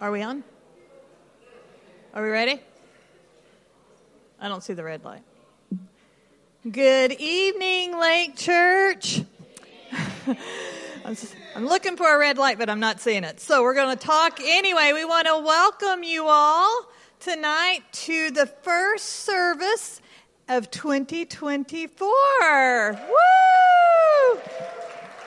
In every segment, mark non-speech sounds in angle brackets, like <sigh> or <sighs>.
Are we on? Are we ready? I don't see the red light. Good evening, Lake Church. <laughs> I'm, just, I'm, looking for a red light, but I'm not seeing it. So we're going to talk anyway. We want to welcome you all tonight to the first service of 2024. Woo!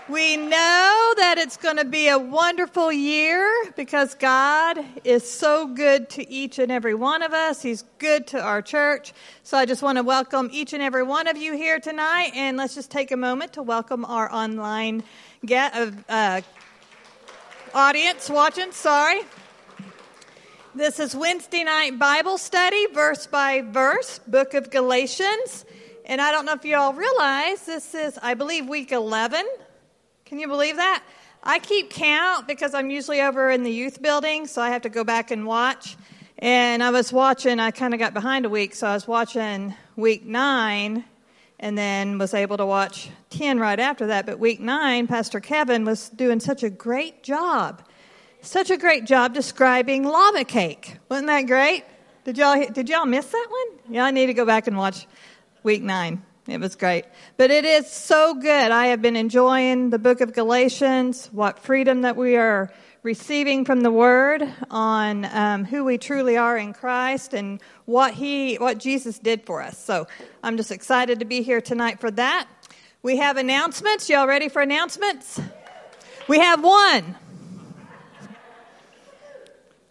We know that it's going to be a wonderful year because God is so good to each and every one of us. He's good to our church. So I just want to welcome each and every one of you here tonight. And let's just take a moment to welcome our online get, uh, uh, audience watching. Sorry. This is Wednesday night Bible study, verse by verse, book of Galatians. And I don't know if you all realize this is, I believe, week 11 can you believe that? I keep count because I'm usually over in the youth building, so I have to go back and watch. And I was watching, I kind of got behind a week, so I was watching week nine and then was able to watch 10 right after that. But week nine, Pastor Kevin was doing such a great job. Such a great job describing lava cake. Wasn't that great? Did y'all, did y'all miss that one? Yeah, I need to go back and watch week nine. It was great. But it is so good. I have been enjoying the book of Galatians, what freedom that we are receiving from the word on um, who we truly are in Christ and what he what Jesus did for us. So I'm just excited to be here tonight for that. We have announcements. Y'all ready for announcements? We have one.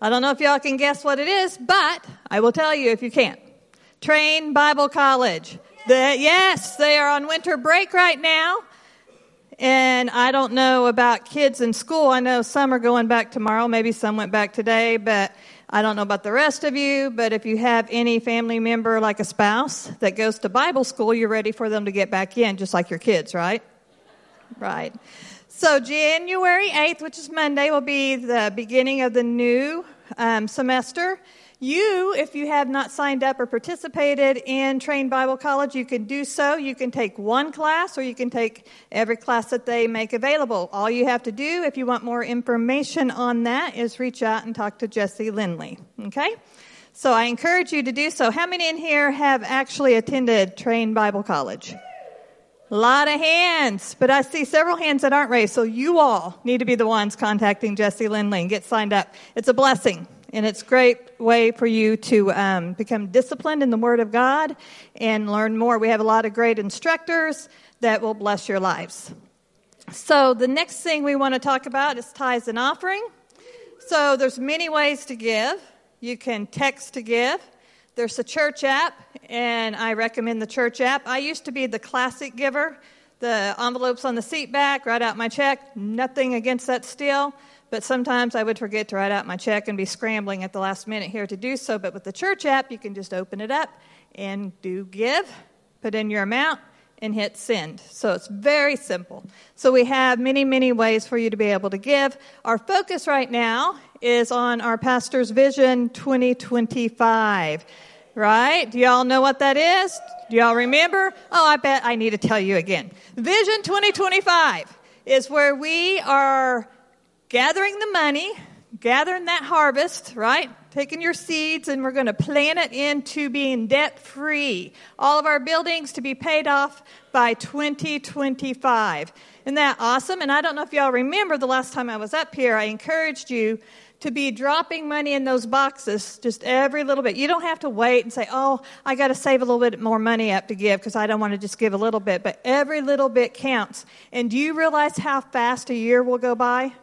I don't know if y'all can guess what it is, but I will tell you if you can't. Train Bible College. Yes, they are on winter break right now. And I don't know about kids in school. I know some are going back tomorrow. Maybe some went back today, but I don't know about the rest of you. But if you have any family member, like a spouse, that goes to Bible school, you're ready for them to get back in, just like your kids, right? Right. So January 8th, which is Monday, will be the beginning of the new um, semester. You, if you have not signed up or participated in Train Bible College, you can do so. You can take one class or you can take every class that they make available. All you have to do, if you want more information on that, is reach out and talk to Jesse Lindley. Okay? So I encourage you to do so. How many in here have actually attended Train Bible College? A lot of hands, but I see several hands that aren't raised, so you all need to be the ones contacting Jesse Lindley and get signed up. It's a blessing and it's a great way for you to um, become disciplined in the Word of God and learn more. We have a lot of great instructors that will bless your lives. So the next thing we want to talk about is tithes and offering. So there's many ways to give. You can text to give. There's a church app, and I recommend the church app. I used to be the classic giver. The envelopes on the seat back, write out my check. Nothing against that still. But sometimes I would forget to write out my check and be scrambling at the last minute here to do so. But with the church app, you can just open it up and do give, put in your amount, and hit send. So it's very simple. So we have many, many ways for you to be able to give. Our focus right now is on our pastor's vision 2025. Right? Do y'all know what that is? Do y'all remember? Oh, I bet I need to tell you again. Vision 2025 is where we are gathering the money, gathering that harvest, right? Taking your seeds and we're going to plant it into being debt free. All of our buildings to be paid off by 2025. Isn't that awesome? And I don't know if y'all remember the last time I was up here, I encouraged you to be dropping money in those boxes just every little bit. You don't have to wait and say, oh, I got to save a little bit more money up to give because I don't want to just give a little bit. But every little bit counts. And do you realize how fast a year will go by?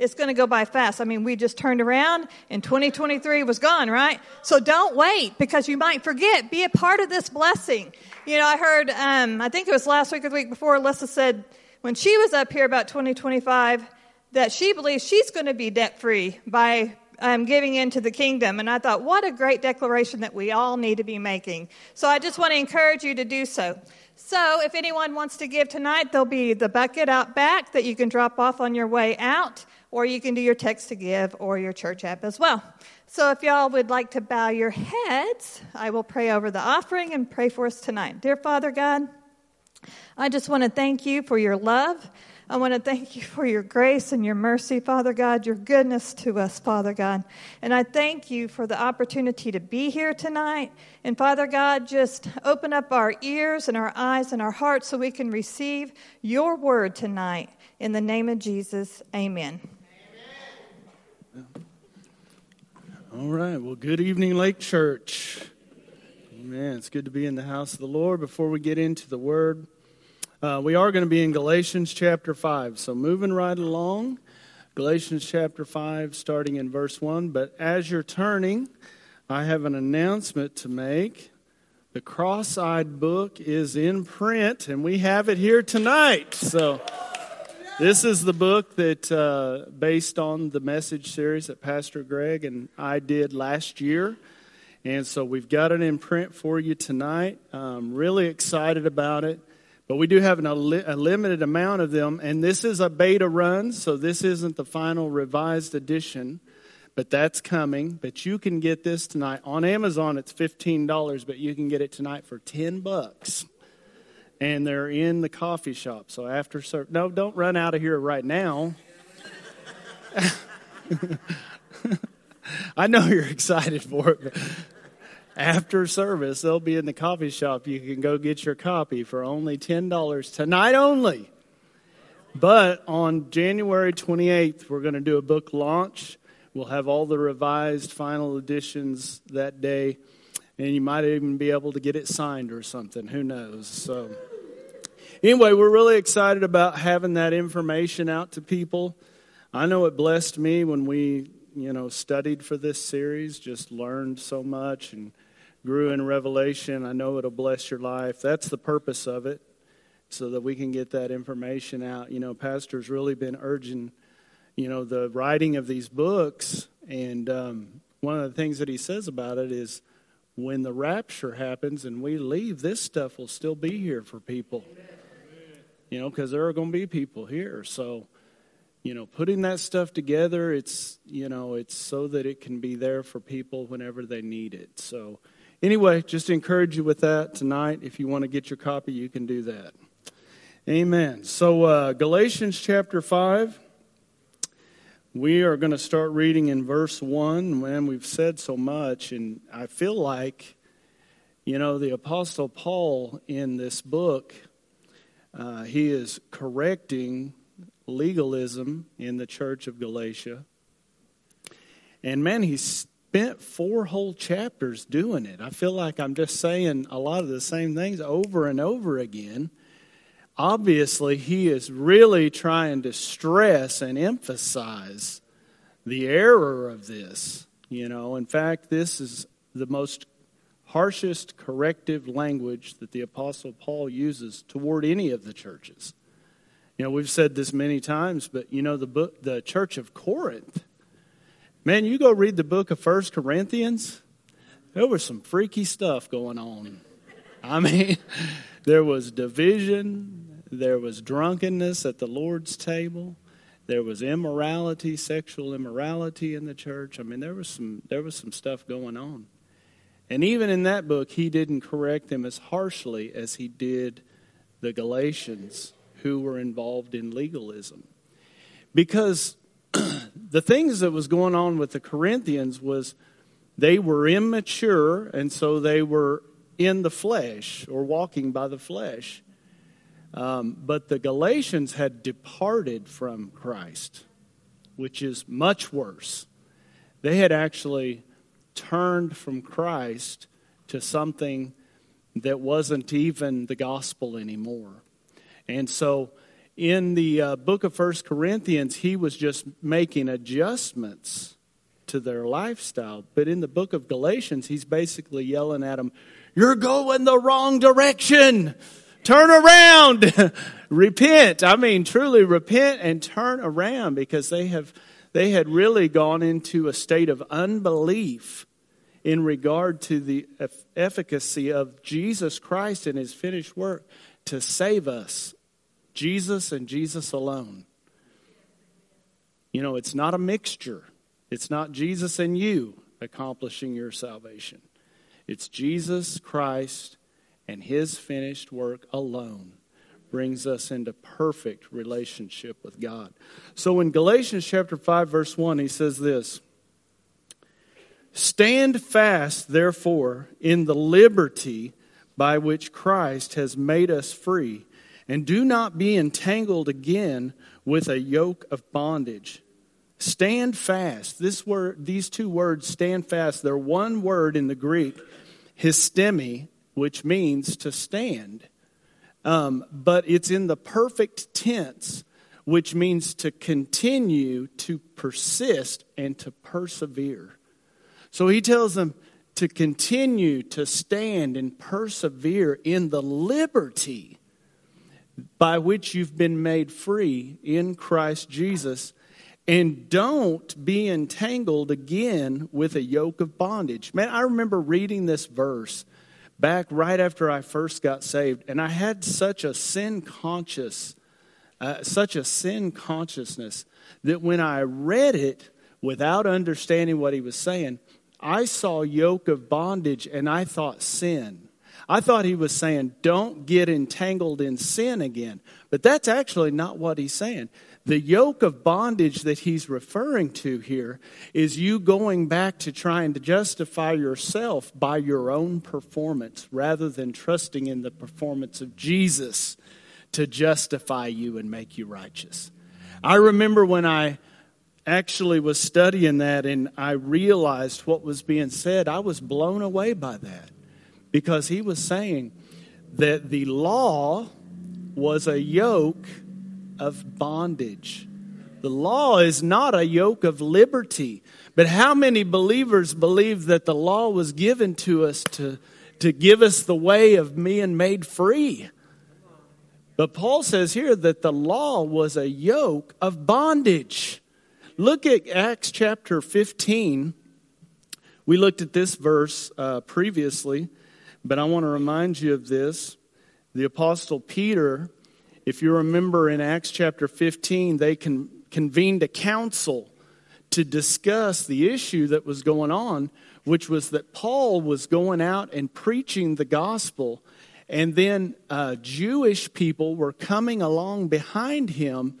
It's going to go by fast. I mean, we just turned around and 2023 was gone, right? So don't wait because you might forget. Be a part of this blessing. You know, I heard, um, I think it was last week or the week before, Alyssa said when she was up here about 2025 that she believes she's going to be debt free by um, giving into the kingdom. And I thought, what a great declaration that we all need to be making. So I just want to encourage you to do so. So if anyone wants to give tonight, there'll be the bucket out back that you can drop off on your way out or you can do your text to give or your church app as well. So if y'all would like to bow your heads, I will pray over the offering and pray for us tonight. Dear Father God, I just want to thank you for your love. I want to thank you for your grace and your mercy, Father God, your goodness to us, Father God. And I thank you for the opportunity to be here tonight. And Father God, just open up our ears and our eyes and our hearts so we can receive your word tonight. In the name of Jesus, amen. All right. Well, good evening, Lake Church. Amen. It's good to be in the house of the Lord. Before we get into the word, uh, we are going to be in Galatians chapter 5. So moving right along, Galatians chapter 5, starting in verse 1. But as you're turning, I have an announcement to make. The cross eyed book is in print, and we have it here tonight. So. This is the book that, uh, based on the message series that Pastor Greg and I did last year. And so we've got it in print for you tonight. I'm really excited about it. But we do have an, a, a limited amount of them. And this is a beta run, so this isn't the final revised edition. But that's coming. But you can get this tonight. On Amazon, it's $15, but you can get it tonight for 10 bucks. And they're in the coffee shop. So after, service, no, don't run out of here right now. <laughs> I know you're excited for it. after service, they'll be in the coffee shop. You can go get your copy for only $10 tonight only. But on January 28th, we're going to do a book launch. We'll have all the revised final editions that day. And you might even be able to get it signed or something. Who knows? So, anyway, we're really excited about having that information out to people. I know it blessed me when we you know, studied for this series, just learned so much and grew in revelation. I know it'll bless your life. That's the purpose of it, so that we can get that information out. You know, Pastor's really been urging, you know, the writing of these books. And um, one of the things that he says about it is when the rapture happens and we leave, this stuff will still be here for people. You know, because there are going to be people here. So, you know, putting that stuff together, it's, you know, it's so that it can be there for people whenever they need it. So, anyway, just to encourage you with that tonight. If you want to get your copy, you can do that. Amen. So, uh, Galatians chapter 5. We are going to start reading in verse 1. Man, we've said so much, and I feel like, you know, the Apostle Paul in this book, uh, he is correcting legalism in the church of Galatia. And man, he spent four whole chapters doing it. I feel like I'm just saying a lot of the same things over and over again. Obviously, he is really trying to stress and emphasize the error of this. You know, in fact, this is the most harshest corrective language that the Apostle Paul uses toward any of the churches. You know, we've said this many times, but you know, the book, the church of Corinth, man, you go read the book of First Corinthians, there was some freaky stuff going on. I mean, <laughs> there was division, there was drunkenness at the Lord's table, there was immorality, sexual immorality in the church. I mean, there was some there was some stuff going on. And even in that book, he didn't correct them as harshly as he did the Galatians who were involved in legalism. Because <clears throat> the things that was going on with the Corinthians was they were immature, and so they were in the flesh or walking by the flesh. Um, but the Galatians had departed from Christ, which is much worse. They had actually turned from Christ to something that wasn't even the gospel anymore. And so in the uh, book of First Corinthians, he was just making adjustments to their lifestyle. But in the book of Galatians, he's basically yelling at them, You're going the wrong direction. Turn around. <laughs> repent. I mean, truly repent and turn around because they have they had really gone into a state of unbelief in regard to the efficacy of Jesus Christ and his finished work to save us Jesus and Jesus alone. You know, it's not a mixture. It's not Jesus and you accomplishing your salvation. It's Jesus Christ and his finished work alone, brings us into perfect relationship with God. So in Galatians chapter 5 verse 1 he says this Stand fast therefore in the liberty by which Christ has made us free and do not be entangled again with a yoke of bondage. Stand fast. This word, these two words, stand fast, they're one word in the Greek, histemi, which means to stand. Um, but it's in the perfect tense, which means to continue, to persist, and to persevere. So he tells them to continue to stand and persevere in the liberty by which you've been made free in Christ Jesus and don't be entangled again with a yoke of bondage. Man, I remember reading this verse back right after I first got saved, and I had such a sin conscious, uh, such a sin consciousness that when I read it without understanding what he was saying, I saw yoke of bondage and I thought sin. I thought he was saying, don't get entangled in sin again. But that's actually not what he's saying. The yoke of bondage that he's referring to here is you going back to trying to justify yourself by your own performance rather than trusting in the performance of Jesus to justify you and make you righteous. I remember when I actually was studying that and I realized what was being said, I was blown away by that because he was saying that the law was a yoke of bondage. The law is not a yoke of liberty. But how many believers believe that the law was given to us to, to give us the way of being made free? But Paul says here that the law was a yoke of bondage. Look at Acts chapter 15. We looked at this verse uh, previously, but I want to remind you of this. The Apostle Peter if you remember in Acts chapter 15, they con- convened a council to discuss the issue that was going on, which was that Paul was going out and preaching the gospel, and then uh, Jewish people were coming along behind him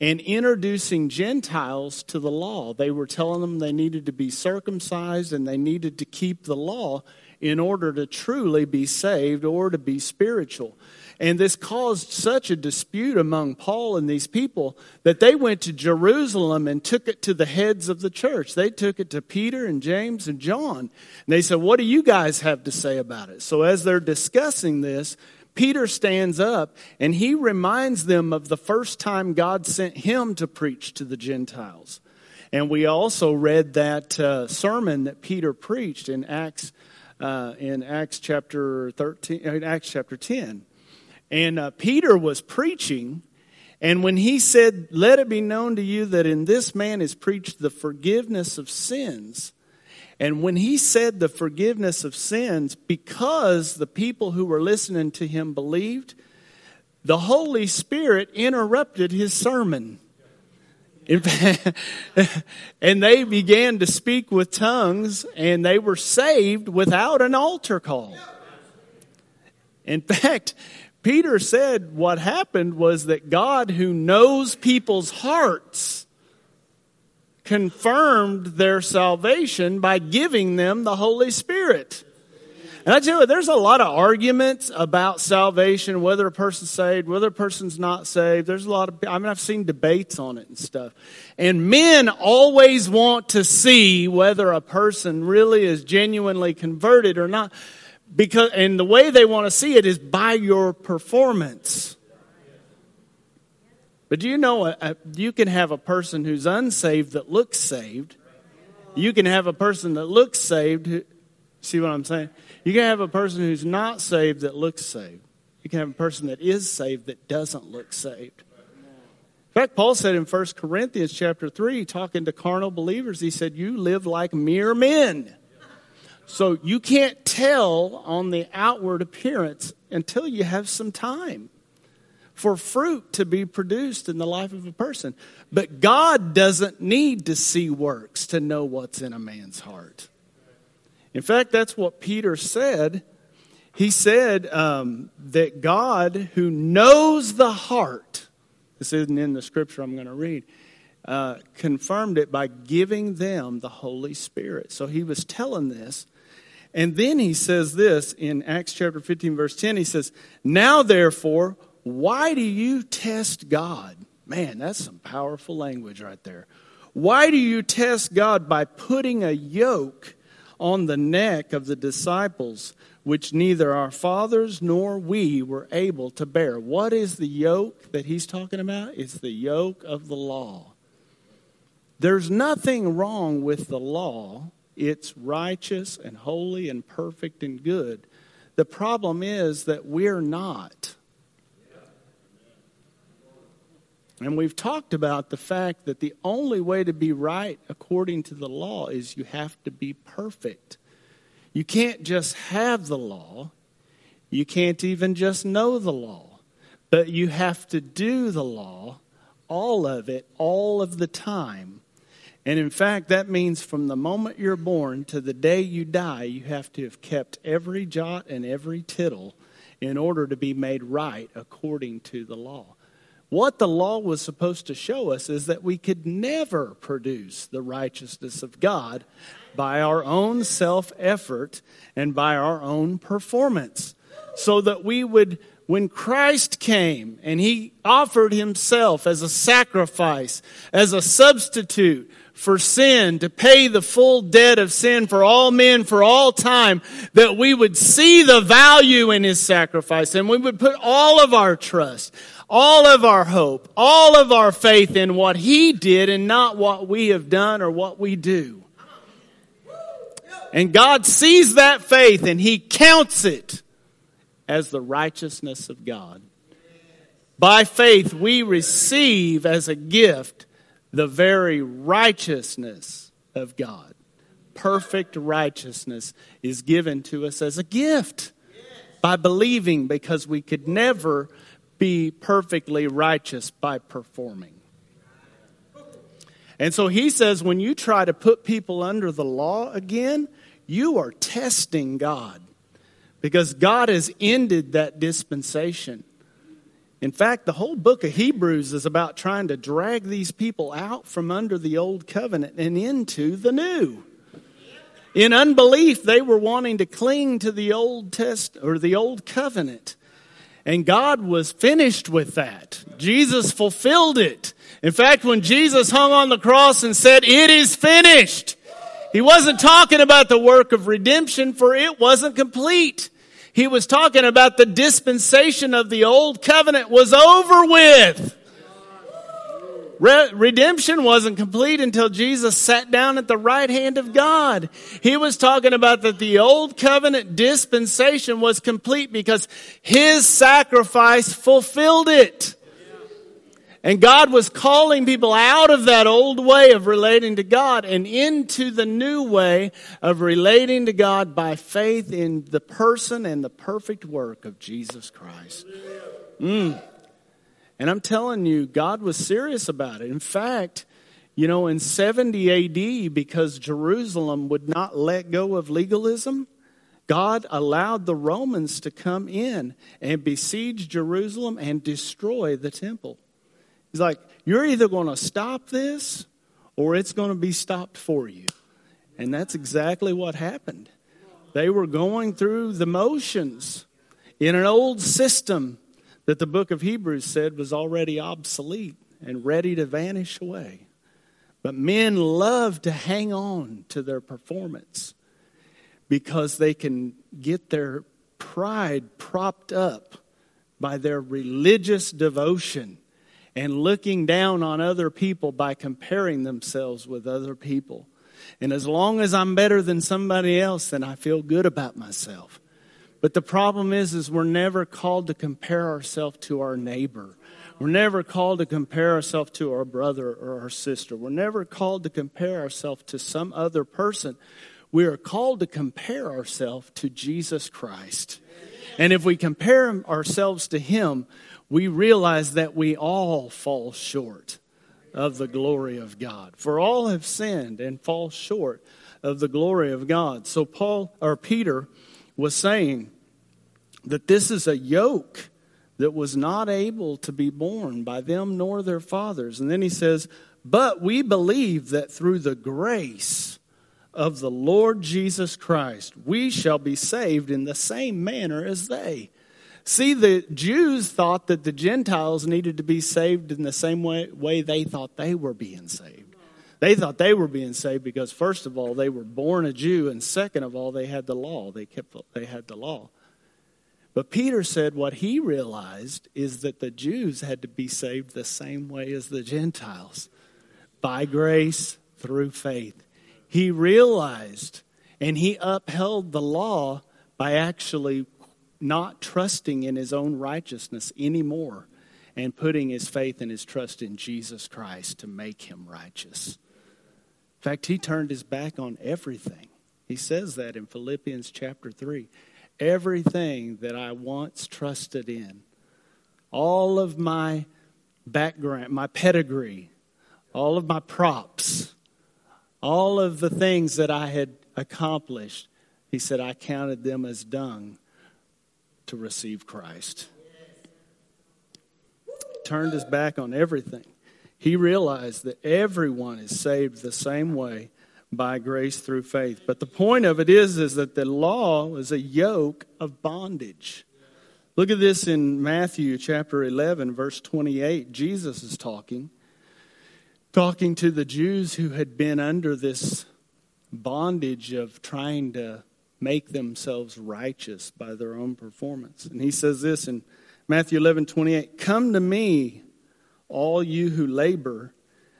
and introducing Gentiles to the law. They were telling them they needed to be circumcised and they needed to keep the law in order to truly be saved or to be spiritual. And this caused such a dispute among Paul and these people that they went to Jerusalem and took it to the heads of the church. They took it to Peter and James and John. And they said, What do you guys have to say about it? So as they're discussing this, Peter stands up and he reminds them of the first time God sent him to preach to the Gentiles. And we also read that uh, sermon that Peter preached in Acts, uh, in Acts chapter 13, in Acts chapter 10. And uh, Peter was preaching, and when he said, Let it be known to you that in this man is preached the forgiveness of sins. And when he said the forgiveness of sins, because the people who were listening to him believed, the Holy Spirit interrupted his sermon. <laughs> and they began to speak with tongues, and they were saved without an altar call. In fact, Peter said what happened was that God, who knows people's hearts, confirmed their salvation by giving them the Holy Spirit. And I tell you, there's a lot of arguments about salvation, whether a person's saved, whether a person's not saved. There's a lot of, I mean, I've seen debates on it and stuff. And men always want to see whether a person really is genuinely converted or not because and the way they want to see it is by your performance. But do you know you can have a person who's unsaved that looks saved. You can have a person that looks saved see what i'm saying? You can have a person who's not saved that looks saved. You can have a person that is saved that doesn't look saved. In fact paul said in 1 corinthians chapter 3 talking to carnal believers he said you live like mere men so you can't tell on the outward appearance until you have some time for fruit to be produced in the life of a person. But God doesn't need to see works to know what's in a man's heart. In fact, that's what Peter said he said um, that God, who knows the heart, this isn't in the scripture I'm going to read, uh, confirmed it by giving them the Holy Spirit. So he was telling this. And then he says this in Acts chapter 15, verse 10. He says, Now therefore, why do you test God? Man, that's some powerful language right there. Why do you test God by putting a yoke on the neck of the disciples, which neither our fathers nor we were able to bear? What is the yoke that he's talking about? It's the yoke of the law. There's nothing wrong with the law, it's righteous and holy and perfect and good. The problem is that we're not. And we've talked about the fact that the only way to be right according to the law is you have to be perfect. You can't just have the law, you can't even just know the law, but you have to do the law, all of it, all of the time. And in fact, that means from the moment you're born to the day you die, you have to have kept every jot and every tittle in order to be made right according to the law. What the law was supposed to show us is that we could never produce the righteousness of God by our own self effort and by our own performance. So that we would, when Christ came and he offered himself as a sacrifice, as a substitute, for sin, to pay the full debt of sin for all men for all time, that we would see the value in his sacrifice and we would put all of our trust, all of our hope, all of our faith in what He did and not what we have done or what we do. And God sees that faith and He counts it as the righteousness of God. By faith, we receive as a gift the very righteousness of God. Perfect righteousness is given to us as a gift by believing because we could never be perfectly righteous by performing. And so he says when you try to put people under the law again, you are testing God because God has ended that dispensation. In fact, the whole book of Hebrews is about trying to drag these people out from under the old covenant and into the new. In unbelief, they were wanting to cling to the old test or the old covenant. And God was finished with that. Jesus fulfilled it. In fact, when Jesus hung on the cross and said, it is finished, he wasn't talking about the work of redemption for it wasn't complete. He was talking about the dispensation of the old covenant was over with. Redemption wasn't complete until Jesus sat down at the right hand of God. He was talking about that the old covenant dispensation was complete because his sacrifice fulfilled it. And God was calling people out of that old way of relating to God and into the new way of relating to God by faith in the person and the perfect work of Jesus Christ. Mm. And I'm telling you, God was serious about it. In fact, you know, in 70 AD, because Jerusalem would not let go of legalism, God allowed the Romans to come in and besiege Jerusalem and destroy the temple. He's like, You're either going to stop this or it's going to be stopped for you. And that's exactly what happened. They were going through the motions in an old system that the book of Hebrews said was already obsolete and ready to vanish away. But men love to hang on to their performance because they can get their pride propped up by their religious devotion and looking down on other people by comparing themselves with other people. And as long as I'm better than somebody else, then I feel good about myself. But the problem is, is we're never called to compare ourselves to our neighbor. We're never called to compare ourselves to our brother or our sister. We're never called to compare ourselves to some other person. We are called to compare ourselves to Jesus Christ. And if we compare ourselves to Him, we realize that we all fall short of the glory of God. For all have sinned and fall short of the glory of God. So Paul or Peter was saying that this is a yoke that was not able to be borne by them nor their fathers. And then he says, But we believe that through the grace of the Lord Jesus Christ, we shall be saved in the same manner as they. See, the Jews thought that the Gentiles needed to be saved in the same way, way they thought they were being saved. They thought they were being saved because, first of all, they were born a Jew, and second of all, they had the law. They kept they had the law. But Peter said what he realized is that the Jews had to be saved the same way as the Gentiles by grace through faith. He realized and he upheld the law by actually not trusting in his own righteousness anymore and putting his faith and his trust in Jesus Christ to make him righteous. In fact, he turned his back on everything. He says that in Philippians chapter 3 everything that I once trusted in, all of my background, my pedigree, all of my props, all of the things that I had accomplished, he said, I counted them as dung to receive Christ. Turned his back on everything. He realized that everyone is saved the same way by grace through faith. But the point of it is, is that the law is a yoke of bondage. Look at this in Matthew chapter 11, verse 28. Jesus is talking, talking to the Jews who had been under this bondage of trying to make themselves righteous by their own performance. And he says this in Matthew 11, 28 Come to me, all you who labor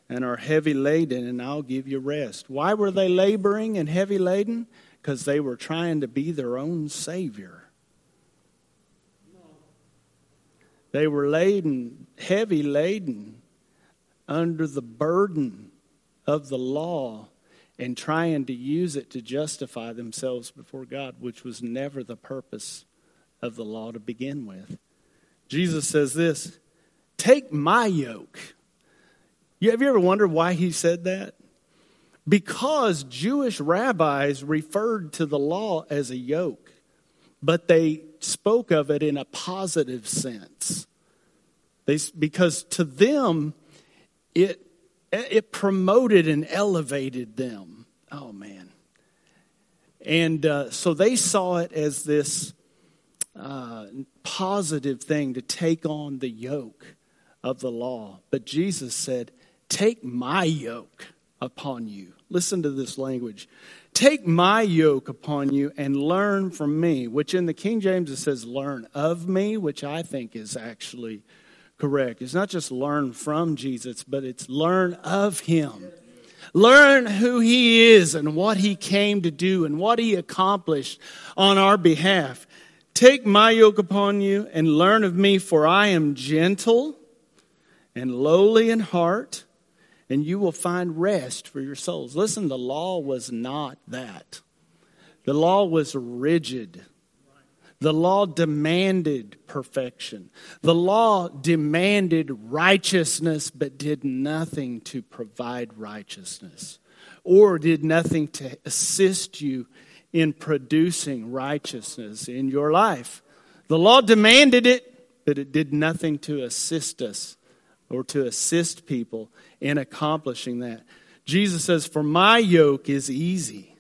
and are heavy laden, and I'll give you rest. Why were they laboring and heavy laden? Because they were trying to be their own Savior. They were laden, heavy laden, under the burden of the law and trying to use it to justify themselves before God, which was never the purpose of the law to begin with. Jesus says this Take my yoke you, have you ever wondered why he said that? Because Jewish rabbis referred to the law as a yoke, but they spoke of it in a positive sense. They, because to them, it, it promoted and elevated them. Oh, man. And uh, so they saw it as this uh, positive thing to take on the yoke of the law. But Jesus said, Take my yoke upon you. Listen to this language. Take my yoke upon you and learn from me, which in the King James it says learn of me, which I think is actually correct. It's not just learn from Jesus, but it's learn of him. Learn who he is and what he came to do and what he accomplished on our behalf. Take my yoke upon you and learn of me, for I am gentle and lowly in heart and you will find rest for your souls. Listen, the law was not that. The law was rigid. The law demanded perfection. The law demanded righteousness, but did nothing to provide righteousness or did nothing to assist you in producing righteousness in your life. The law demanded it, but it did nothing to assist us or to assist people in accomplishing that. Jesus says, For my yoke is easy.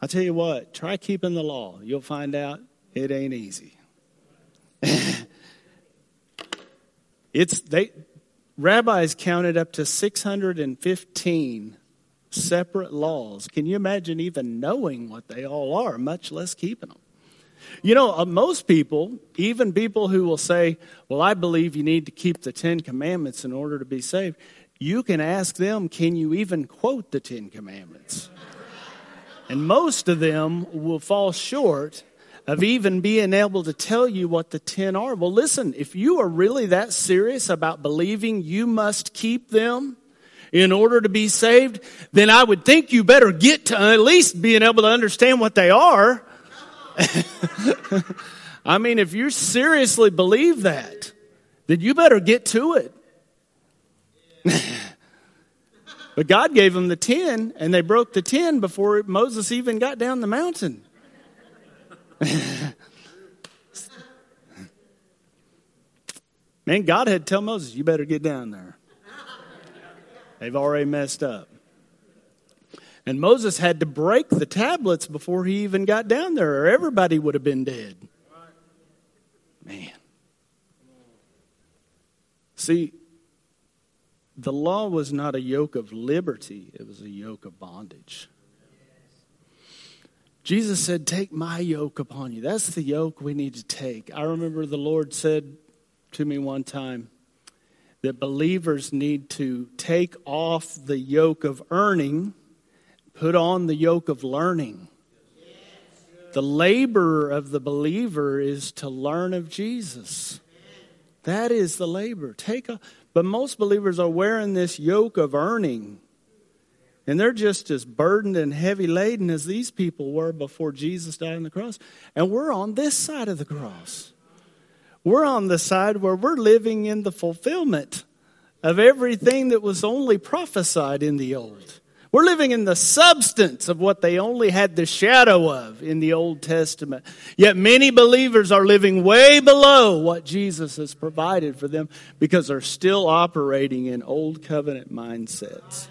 I tell you what, try keeping the law. You'll find out it ain't easy. <laughs> it's they rabbis counted up to 615 separate laws. Can you imagine even knowing what they all are, much less keeping them? You know, uh, most people, even people who will say, Well, I believe you need to keep the Ten Commandments in order to be saved, you can ask them, Can you even quote the Ten Commandments? And most of them will fall short of even being able to tell you what the 10 are. Well, listen, if you are really that serious about believing you must keep them in order to be saved, then I would think you better get to at least being able to understand what they are. <laughs> I mean, if you seriously believe that, then you better get to it. <laughs> But God gave them the 10, and they broke the 10 before Moses even got down the mountain. Man, God had to tell Moses, you better get down there. They've already messed up. And Moses had to break the tablets before he even got down there, or everybody would have been dead. Man. See, the law was not a yoke of liberty, it was a yoke of bondage. Jesus said, Take my yoke upon you. That's the yoke we need to take. I remember the Lord said to me one time that believers need to take off the yoke of earning, put on the yoke of learning. The labor of the believer is to learn of Jesus. That is the labor. Take a, but most believers are wearing this yoke of earning. And they're just as burdened and heavy laden as these people were before Jesus died on the cross. And we're on this side of the cross. We're on the side where we're living in the fulfillment of everything that was only prophesied in the old. We're living in the substance of what they only had the shadow of in the Old Testament. Yet many believers are living way below what Jesus has provided for them because they're still operating in Old Covenant mindsets.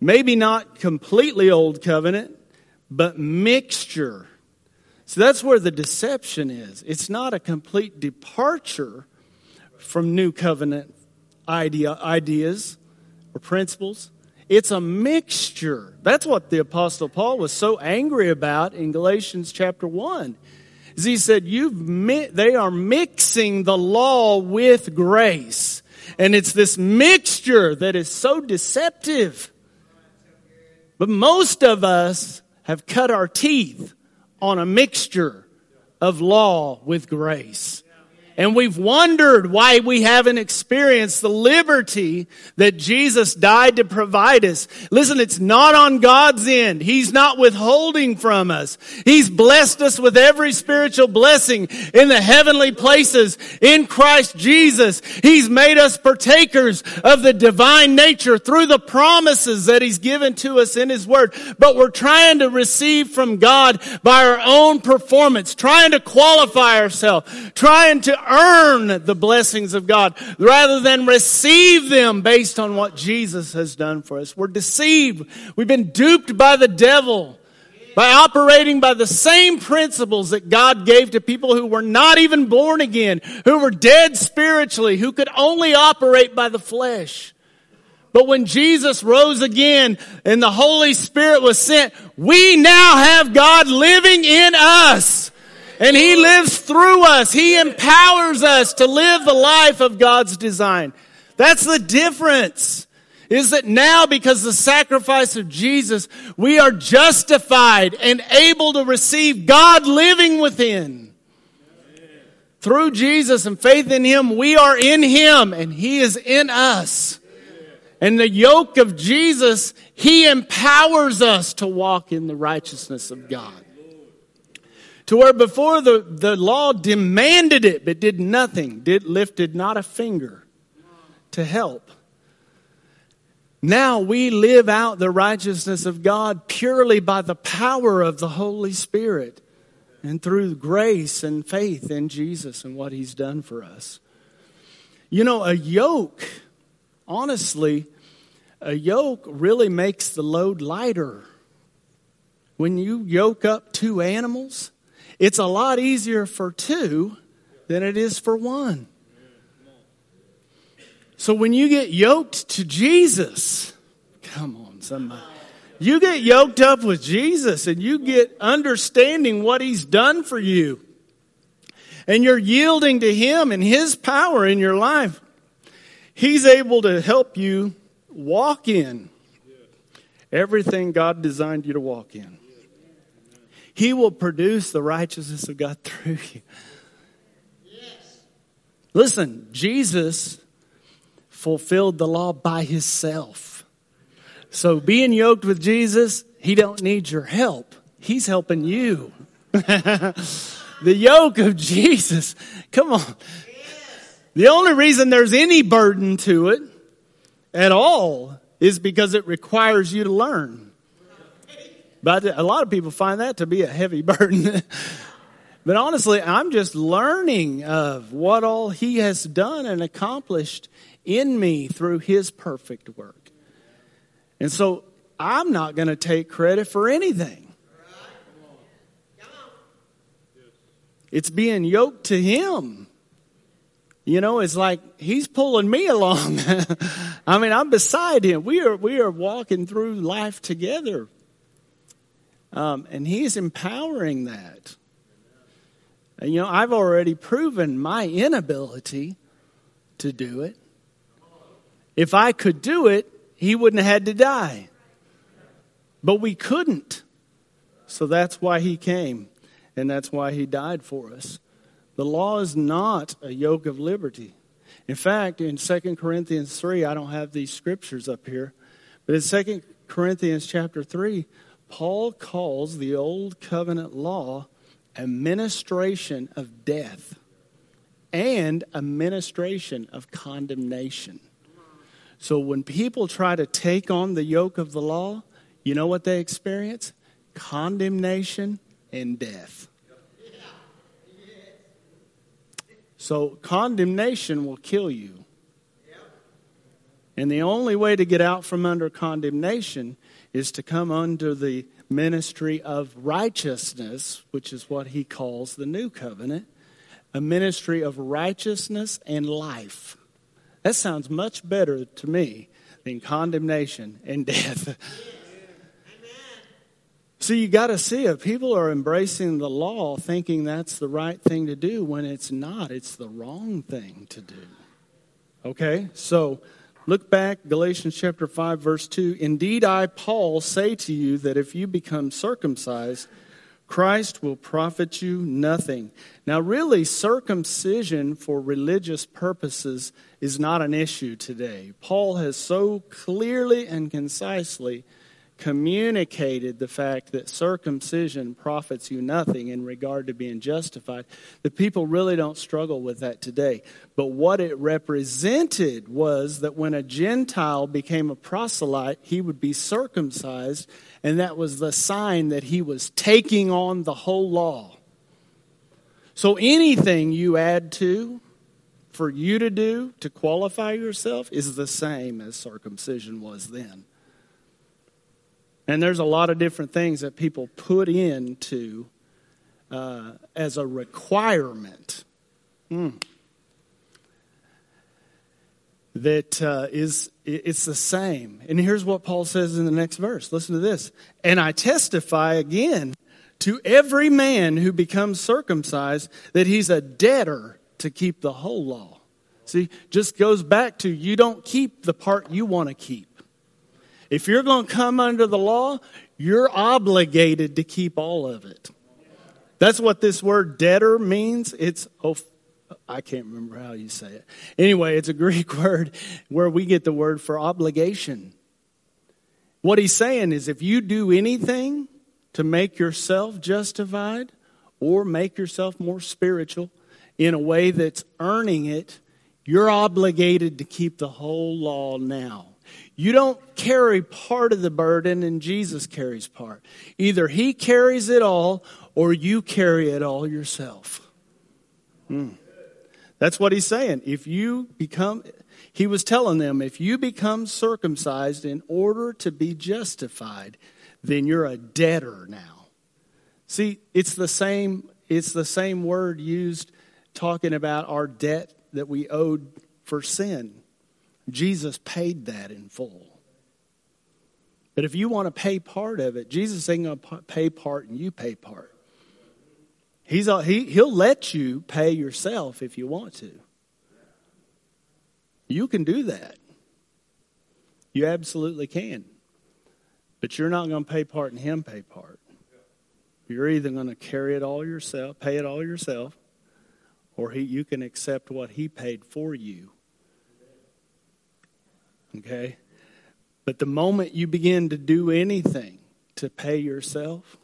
Maybe not completely Old Covenant, but mixture. So that's where the deception is. It's not a complete departure from New Covenant idea, ideas or principles it's a mixture. That's what the apostle Paul was so angry about in Galatians chapter 1. Is he said you've mi- they are mixing the law with grace. And it's this mixture that is so deceptive. But most of us have cut our teeth on a mixture of law with grace. And we've wondered why we haven't experienced the liberty that Jesus died to provide us. Listen, it's not on God's end. He's not withholding from us. He's blessed us with every spiritual blessing in the heavenly places in Christ Jesus. He's made us partakers of the divine nature through the promises that He's given to us in His Word. But we're trying to receive from God by our own performance, trying to qualify ourselves, trying to earn the blessings of God rather than receive them based on what Jesus has done for us. We're deceived. We've been duped by the devil by operating by the same principles that God gave to people who were not even born again, who were dead spiritually, who could only operate by the flesh. But when Jesus rose again and the Holy Spirit was sent, we now have God living in us. And He lives through us. He empowers us to live the life of God's design. That's the difference. Is that now because the sacrifice of Jesus, we are justified and able to receive God living within. Through Jesus and faith in Him, we are in Him and He is in us. And the yoke of Jesus, He empowers us to walk in the righteousness of God. To where before the, the law demanded it, but did nothing, did lifted not a finger to help. Now we live out the righteousness of God purely by the power of the Holy Spirit and through grace and faith in Jesus and what He's done for us. You know, a yoke, honestly, a yoke really makes the load lighter. When you yoke up two animals, it's a lot easier for two than it is for one. So when you get yoked to Jesus, come on, somebody. You get yoked up with Jesus and you get understanding what He's done for you. And you're yielding to Him and His power in your life. He's able to help you walk in everything God designed you to walk in. He will produce the righteousness of God through you. Yes. Listen, Jesus fulfilled the law by himself. So being yoked with Jesus, he don't need your help. He's helping you. <laughs> the yoke of Jesus. Come on. The only reason there's any burden to it at all is because it requires you to learn. But a lot of people find that to be a heavy <laughs> burden. But honestly, I'm just learning of what all He has done and accomplished in me through His perfect work. And so I'm not going to take credit for anything. It's being yoked to Him. You know, it's like He's pulling me along. <laughs> I mean, I'm beside Him. We are, we are walking through life together. Um, and He's empowering that. And, you know, I've already proven my inability to do it. If I could do it, He wouldn't have had to die. But we couldn't. So that's why He came, and that's why He died for us. The law is not a yoke of liberty. In fact, in 2 Corinthians 3, I don't have these scriptures up here, but in 2 Corinthians chapter 3, Paul calls the old covenant law a ministration of death and a ministration of condemnation. So when people try to take on the yoke of the law, you know what they experience? Condemnation and death. So condemnation will kill you. And the only way to get out from under condemnation is to come under the ministry of righteousness, which is what he calls the new covenant, a ministry of righteousness and life. That sounds much better to me than condemnation and death. <laughs> So you got to see it. People are embracing the law thinking that's the right thing to do when it's not. It's the wrong thing to do. Okay? So Look back, Galatians chapter 5, verse 2. Indeed, I, Paul, say to you that if you become circumcised, Christ will profit you nothing. Now, really, circumcision for religious purposes is not an issue today. Paul has so clearly and concisely communicated the fact that circumcision profits you nothing in regard to being justified. The people really don't struggle with that today. But what it represented was that when a Gentile became a proselyte, he would be circumcised, and that was the sign that he was taking on the whole law. So anything you add to, for you to do to qualify yourself, is the same as circumcision was then. And there's a lot of different things that people put into uh, as a requirement. Mm. That uh, is, it's the same. And here's what Paul says in the next verse. Listen to this. And I testify again to every man who becomes circumcised that he's a debtor to keep the whole law. See, just goes back to you don't keep the part you want to keep. If you're going to come under the law, you're obligated to keep all of it. That's what this word debtor means. It's, oh, I can't remember how you say it. Anyway, it's a Greek <laughs> word where we get the word for obligation. What he's saying is if you do anything to make yourself justified or make yourself more spiritual in a way that's earning it, you're obligated to keep the whole law now. You don't carry part of the burden and Jesus carries part. Either he carries it all or you carry it all yourself. Hmm. That's what he's saying. If you become, he was telling them, if you become circumcised in order to be justified, then you're a debtor now. See, it's the same, it's the same word used talking about our debt that we owed for sin. Jesus paid that in full. But if you want to pay part of it, Jesus ain't going to pay part and you pay part. He's, he, he'll let you pay yourself if you want to. You can do that. You absolutely can. But you're not going to pay part and him pay part. You're either going to carry it all yourself, pay it all yourself, or he, you can accept what he paid for you Okay? But the moment you begin to do anything to pay yourself,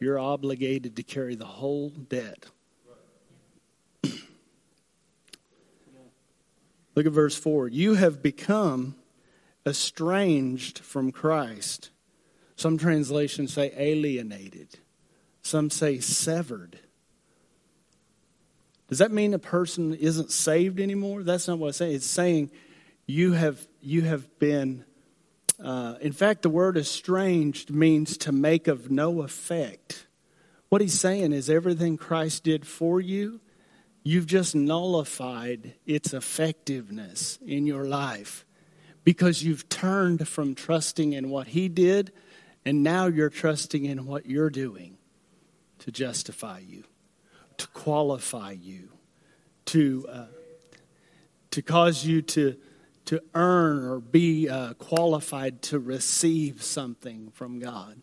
you're obligated to carry the whole debt. <clears throat> Look at verse 4. You have become estranged from Christ. Some translations say alienated, some say severed. Does that mean a person isn't saved anymore? That's not what it's saying. It's saying you have you have been. Uh, in fact, the word estranged means to make of no effect. What he's saying is everything Christ did for you, you've just nullified its effectiveness in your life because you've turned from trusting in what he did and now you're trusting in what you're doing to justify you, to qualify you, to, uh, to cause you to, to earn or be uh, qualified to receive something from God.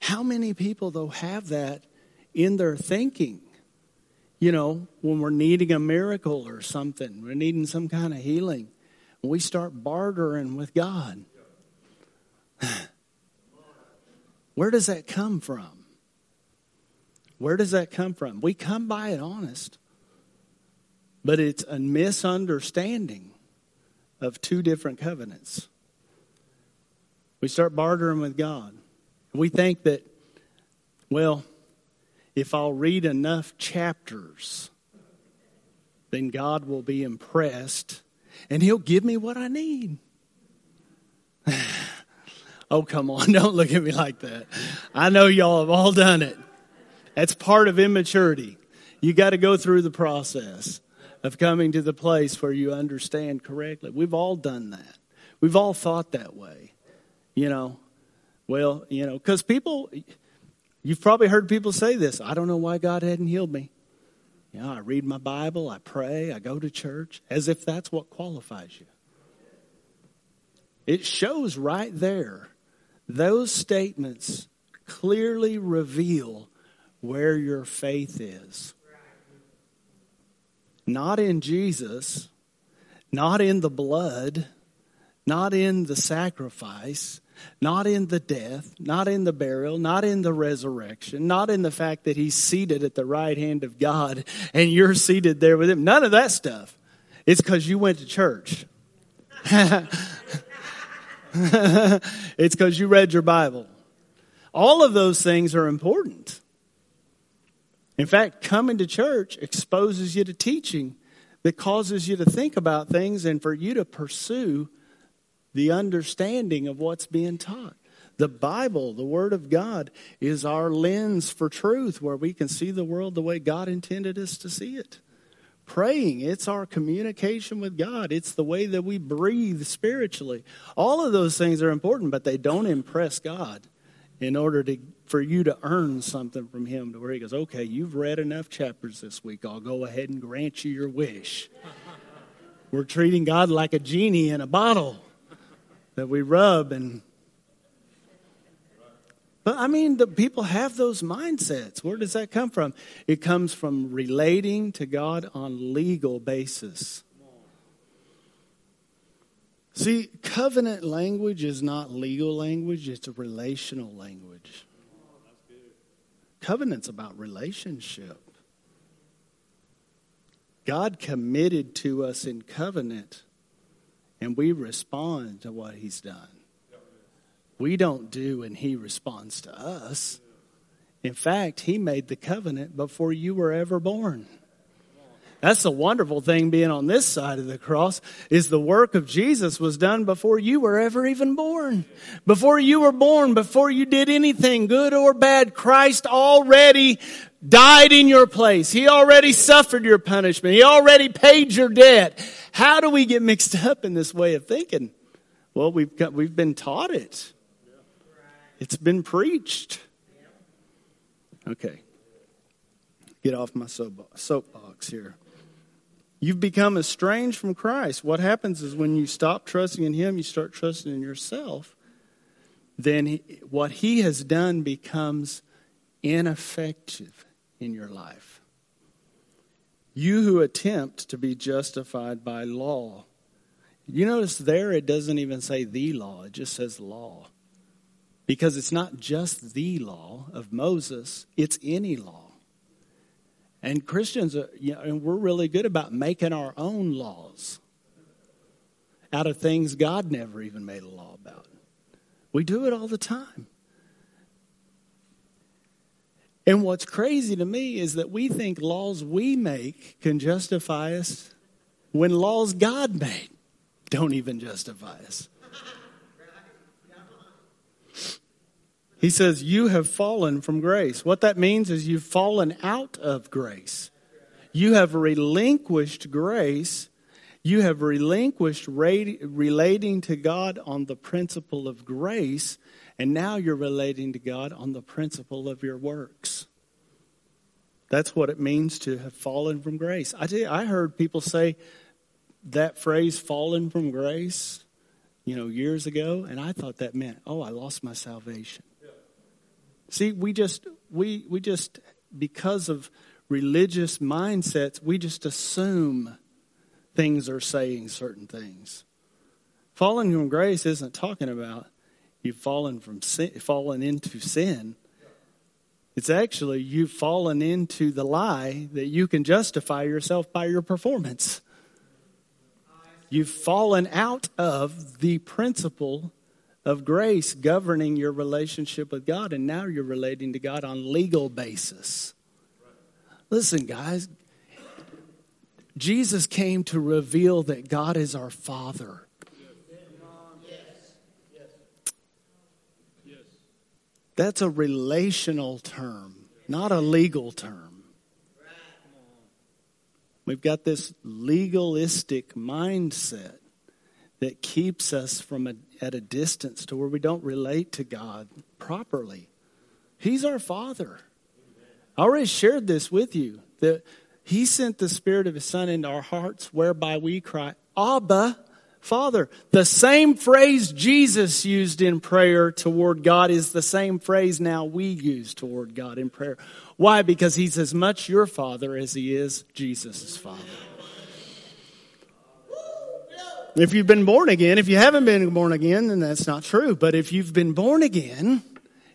How many people, though, have that in their thinking? You know, when we're needing a miracle or something, we're needing some kind of healing, we start bartering with God. <sighs> Where does that come from? Where does that come from? We come by it honest, but it's a misunderstanding of two different covenants. We start bartering with God. We think that, well, if I'll read enough chapters, then God will be impressed and He'll give me what I need. <sighs> Oh, come on. <laughs> Don't look at me like that. I know y'all have all done it. That's part of immaturity. You got to go through the process of coming to the place where you understand correctly. We've all done that. We've all thought that way. You know, well, you know, because people, you've probably heard people say this I don't know why God hadn't healed me. You know, I read my Bible, I pray, I go to church, as if that's what qualifies you. It shows right there those statements clearly reveal where your faith is. Not in Jesus, not in the blood, not in the sacrifice, not in the death, not in the burial, not in the resurrection, not in the fact that he's seated at the right hand of God and you're seated there with him. None of that stuff. It's because you went to church. <laughs> it's because you read your Bible. All of those things are important. In fact, coming to church exposes you to teaching that causes you to think about things and for you to pursue the understanding of what's being taught. The Bible, the Word of God, is our lens for truth where we can see the world the way God intended us to see it praying, it's our communication with God, it's the way that we breathe spiritually. All of those things are important, but they don't impress God in order to for you to earn something from him to where he goes, okay, you've read enough chapters this week. I'll go ahead and grant you your wish. <laughs> We're treating God like a genie in a bottle that we rub and but I mean, the people have those mindsets. Where does that come from? It comes from relating to God on legal basis. See, covenant language is not legal language, it's a relational language. Covenant's about relationship. God committed to us in covenant, and we respond to what He's done we don't do and he responds to us. In fact, he made the covenant before you were ever born. That's the wonderful thing being on this side of the cross is the work of Jesus was done before you were ever even born. Before you were born, before you did anything good or bad, Christ already died in your place. He already suffered your punishment. He already paid your debt. How do we get mixed <laughs> up in this way of thinking? Well, we've got, we've been taught it. It's been preached. Okay. Get off my soapbox here. You've become estranged from Christ. What happens is when you stop trusting in Him, you start trusting in yourself. Then he, what He has done becomes ineffective in your life. You who attempt to be justified by law. You notice there it doesn't even say the law, it just says law. Because it's not just the law of Moses, it's any law. And Christians, are, you know, and we're really good about making our own laws out of things God never even made a law about. We do it all the time. And what's crazy to me is that we think laws we make can justify us when laws God made don't even justify us. He says, You have fallen from grace. What that means is you've fallen out of grace. You have relinquished grace. You have relinquished relating to God on the principle of grace, and now you're relating to God on the principle of your works. That's what it means to have fallen from grace. I you, I heard people say that phrase, fallen from grace, you know, years ago, and I thought that meant, oh, I lost my salvation. See, we just, we, we just, because of religious mindsets, we just assume things are saying certain things. Falling from grace isn't talking about you've fallen from sin, fallen into sin. It's actually you've fallen into the lie that you can justify yourself by your performance. You've fallen out of the principle of grace governing your relationship with God, and now you're relating to God on legal basis. Listen, guys, Jesus came to reveal that God is our Father. That's a relational term, not a legal term. We've got this legalistic mindset that keeps us from a, at a distance to where we don't relate to God properly. He's our Father. I already shared this with you that He sent the Spirit of His Son into our hearts, whereby we cry, Abba, Father. The same phrase Jesus used in prayer toward God is the same phrase now we use toward God in prayer. Why? Because He's as much your Father as He is Jesus' Father. If you've been born again, if you haven't been born again, then that's not true. But if you've been born again,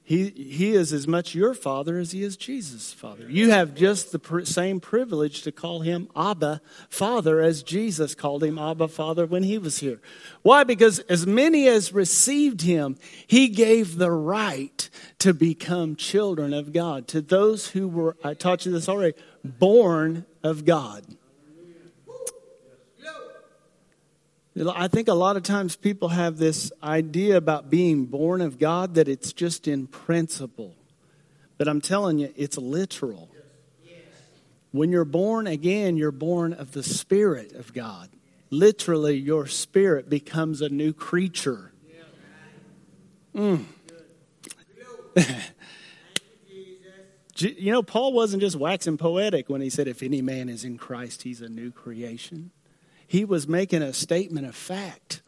he, he is as much your father as he is Jesus' father. You have just the pr- same privilege to call him Abba Father as Jesus called him Abba Father when he was here. Why? Because as many as received him, he gave the right to become children of God. To those who were, I taught you this already, born of God. I think a lot of times people have this idea about being born of God that it's just in principle. But I'm telling you, it's literal. When you're born again, you're born of the Spirit of God. Literally, your spirit becomes a new creature. Mm. <laughs> you know, Paul wasn't just waxing poetic when he said, If any man is in Christ, he's a new creation. He was making a statement of fact.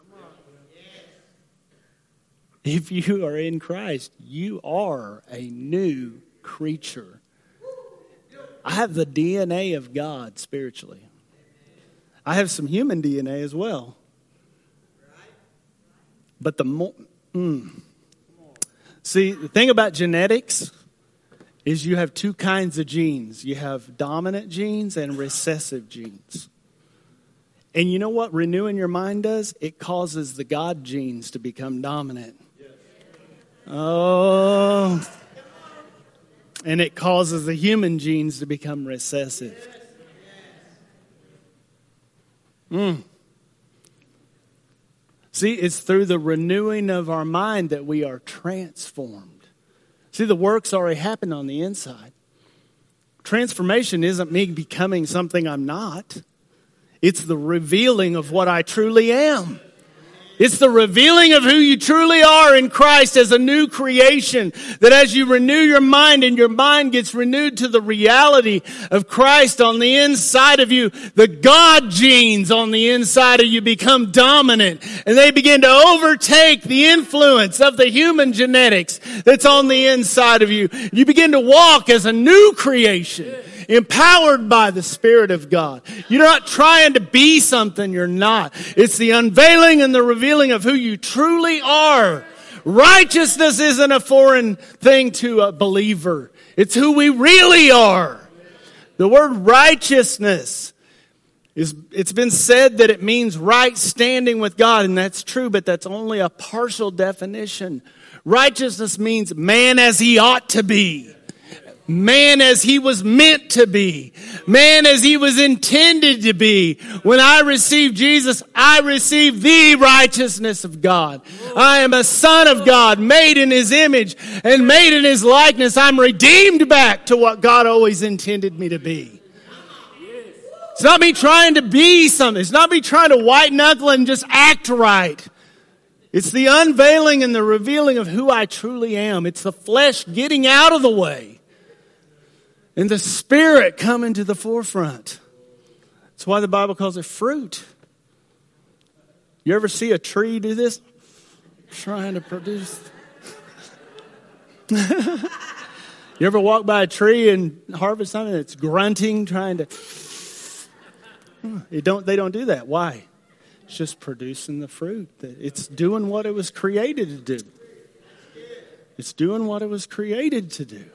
If you are in Christ, you are a new creature. I have the DNA of God spiritually. I have some human DNA as well. But the more. Mm. See, the thing about genetics is you have two kinds of genes you have dominant genes and recessive genes. And you know what renewing your mind does? It causes the God genes to become dominant. Oh. And it causes the human genes to become recessive. Mm. See, it's through the renewing of our mind that we are transformed. See, the work's already happened on the inside. Transformation isn't me becoming something I'm not. It's the revealing of what I truly am. It's the revealing of who you truly are in Christ as a new creation. That as you renew your mind and your mind gets renewed to the reality of Christ on the inside of you, the God genes on the inside of you become dominant and they begin to overtake the influence of the human genetics that's on the inside of you. You begin to walk as a new creation empowered by the Spirit of God. You're not trying to be something you're not. It's the unveiling and the revealing of who you truly are. Righteousness isn't a foreign thing to a believer. It's who we really are. The word righteousness is, it's been said that it means right standing with God, and that's true, but that's only a partial definition. Righteousness means man as he ought to be man as he was meant to be, man as he was intended to be. When I received Jesus, I received the righteousness of God. I am a son of God, made in his image and made in his likeness. I'm redeemed back to what God always intended me to be. It's not me trying to be something. It's not me trying to white knuckle and just act right. It's the unveiling and the revealing of who I truly am. It's the flesh getting out of the way and the Spirit coming to the forefront. That's why the Bible calls it fruit. You ever see a tree do this? Trying to produce. <laughs> you ever walk by a tree and harvest something that's grunting, trying to. It don't, they don't do that. Why? It's just producing the fruit. It's doing what it was created to do. It's doing what it was created to do.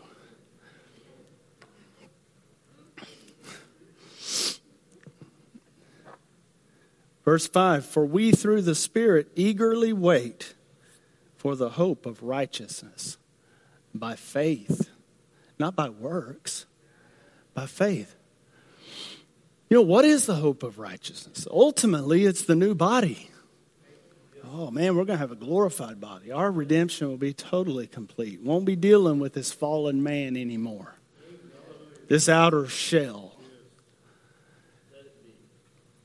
Verse 5 For we through the Spirit eagerly wait for the hope of righteousness by faith, not by works, by faith. You know, what is the hope of righteousness? Ultimately, it's the new body. Oh man, we're going to have a glorified body. Our redemption will be totally complete. Won't be dealing with this fallen man anymore. This outer shell.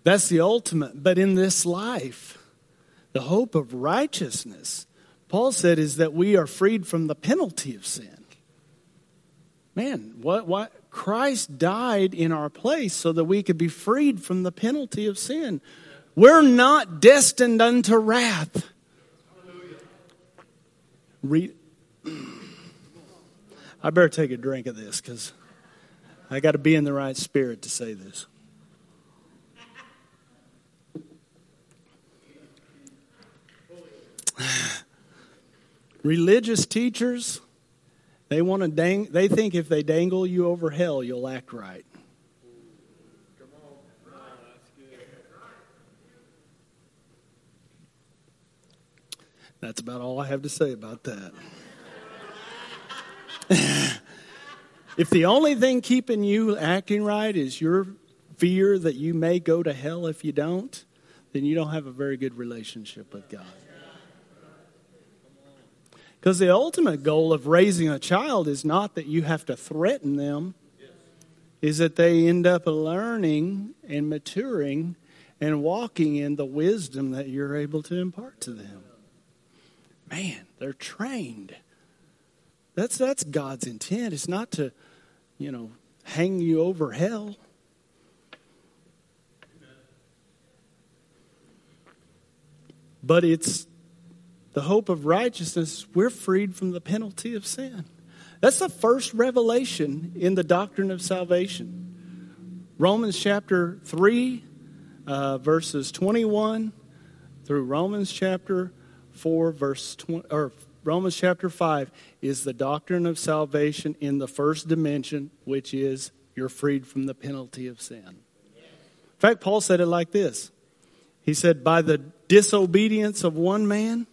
That's the ultimate. But in this life, the hope of righteousness, Paul said, is that we are freed from the penalty of sin. Man, what, what? Christ died in our place so that we could be freed from the penalty of sin. We're not destined unto wrath. Re- I better take a drink of this because I got to be in the right spirit to say this. Religious teachers, they want to dang, they think if they dangle you over hell, you'll act right. That's about all I have to say about that. <laughs> if the only thing keeping you acting right is your fear that you may go to hell if you don't, then you don't have a very good relationship with God. Because the ultimate goal of raising a child is not that you have to threaten them, is that they end up learning and maturing and walking in the wisdom that you're able to impart to them. Man, they're trained. That's that's God's intent. It's not to, you know, hang you over hell. But it's the hope of righteousness, we're freed from the penalty of sin. That's the first revelation in the doctrine of salvation. Romans chapter 3, uh, verses 21 through Romans chapter 4, verse 20, or Romans chapter 5 is the doctrine of salvation in the first dimension, which is you're freed from the penalty of sin. In fact, Paul said it like this He said, By the disobedience of one man,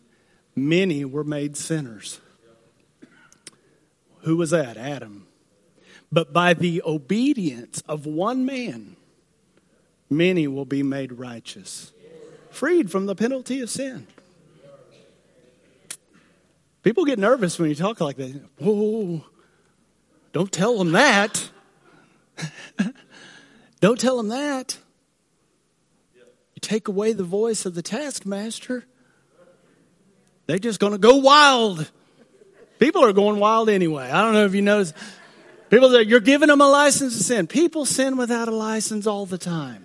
many were made sinners. Who was that? Adam. But by the obedience of one man, many will be made righteous, freed from the penalty of sin. People get nervous when you talk like that. Whoa, don't tell them that. <laughs> don't tell them that. You take away the voice of the taskmaster. They're just going to go wild. People are going wild anyway. I don't know if you notice. People say, you're giving them a license to sin. People sin without a license all the time.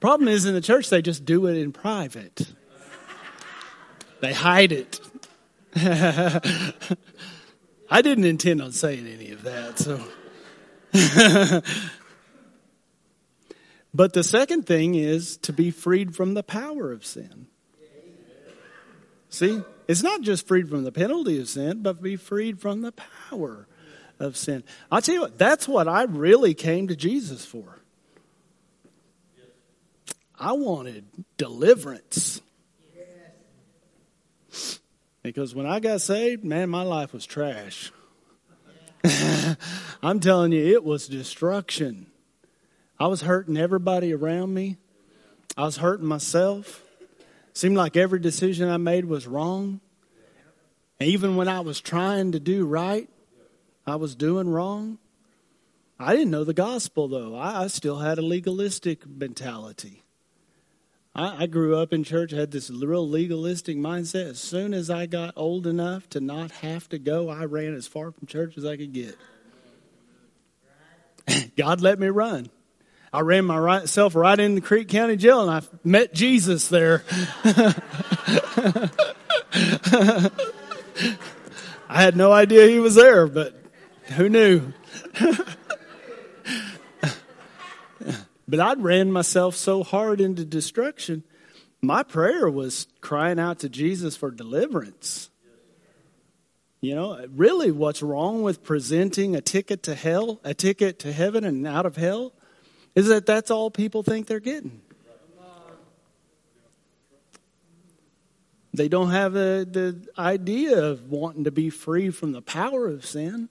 Problem is, in the church, they just do it in private. They hide it. <laughs> I didn't intend on saying any of that, so. <laughs> But the second thing is to be freed from the power of sin. See, it's not just freed from the penalty of sin, but be freed from the power of sin. I'll tell you what, that's what I really came to Jesus for. I wanted deliverance. Because when I got saved, man, my life was trash. <laughs> I'm telling you, it was destruction. I was hurting everybody around me. I was hurting myself. Seemed like every decision I made was wrong. And even when I was trying to do right, I was doing wrong. I didn't know the gospel, though. I, still had a legalistic mentality. I, I grew up in church, had this real legalistic mindset. As soon as I got old enough to not have to go, I ran as far from church as I could get. <laughs> God let me run. I ran myself right in the Creek County Jail and I met Jesus there. <laughs> I had no idea he was there, but who knew? <laughs> but I'd ran myself so hard into destruction. My prayer was crying out to Jesus for deliverance. You know, really, what's wrong with presenting a ticket to hell, a ticket to heaven and out of hell, is that that's all people think they're getting. They don't have a, the idea of wanting to be free from the power of sin.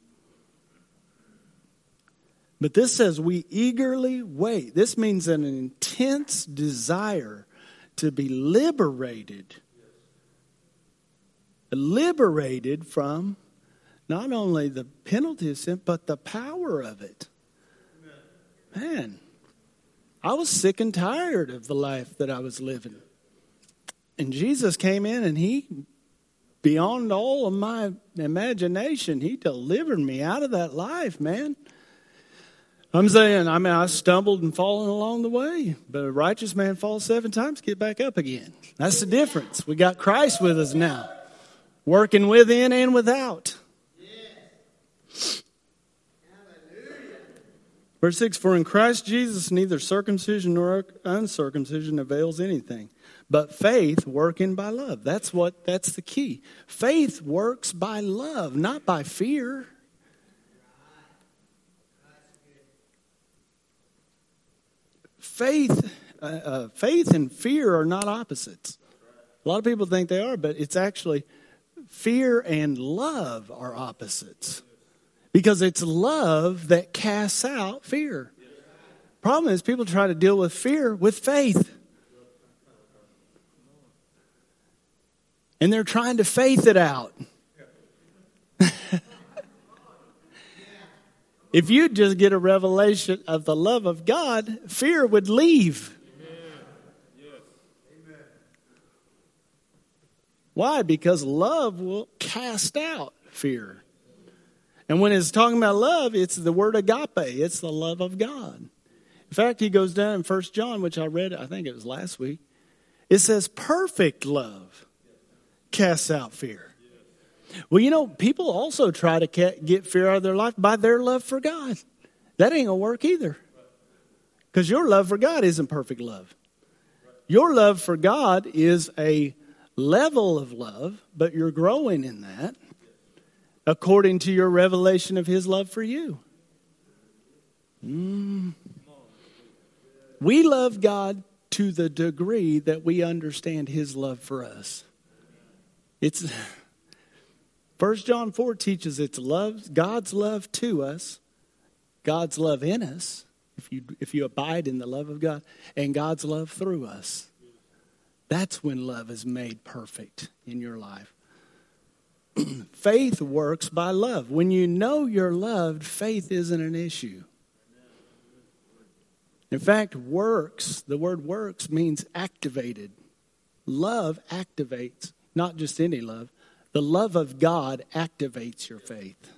But this says we eagerly wait. This means an intense desire to be liberated. Liberated from not only the penalty of sin, but the power of it. Man, I was sick and tired of the life that I was living. And Jesus came in and he, beyond all of my imagination, he delivered me out of that life, man. I'm saying, I mean, I stumbled and fallen along the way, but a righteous man falls seven times, get back up again. That's the difference. We got Christ with us now, working within and without. Verse 6 For in Christ Jesus neither circumcision nor uncircumcision avails anything, but faith working by love. That's what that's the key. Faith works by love, not by fear. faith, uh, uh, faith and fear are not opposites. A lot of people think they are, but it's actually fear and love are opposites because it's love that casts out fear. Problem is, people try to deal with fear with faith. And they're trying to faith it out. <laughs> If you just get a revelation of the love of God, fear would leave. Why? Because love will cast out fear. And when it's talking about love, it's the word agape, it's the love of God. In fact, he goes down in First John, which I read, I think it was last week. It says, perfect love casts out fear. Well, you know, people also try to get fear out of their life by their love for God. That ain't going to work either. Because your love for God isn't perfect love. Your love for God is a level of love, but you're growing in that according to your revelation of His love for you. Mm. We love God to the degree that we understand His love for us. It's. First John 4 teaches it's love, God's love to us, God's love in us, if you, if you abide in the love of God, and God's love through us. That's when love is made perfect in your life. <clears throat> faith works by love. When you know you're loved, faith isn't an issue. In fact, works, the word works means activated. Love activates, not just any love, the love of God activates your faith.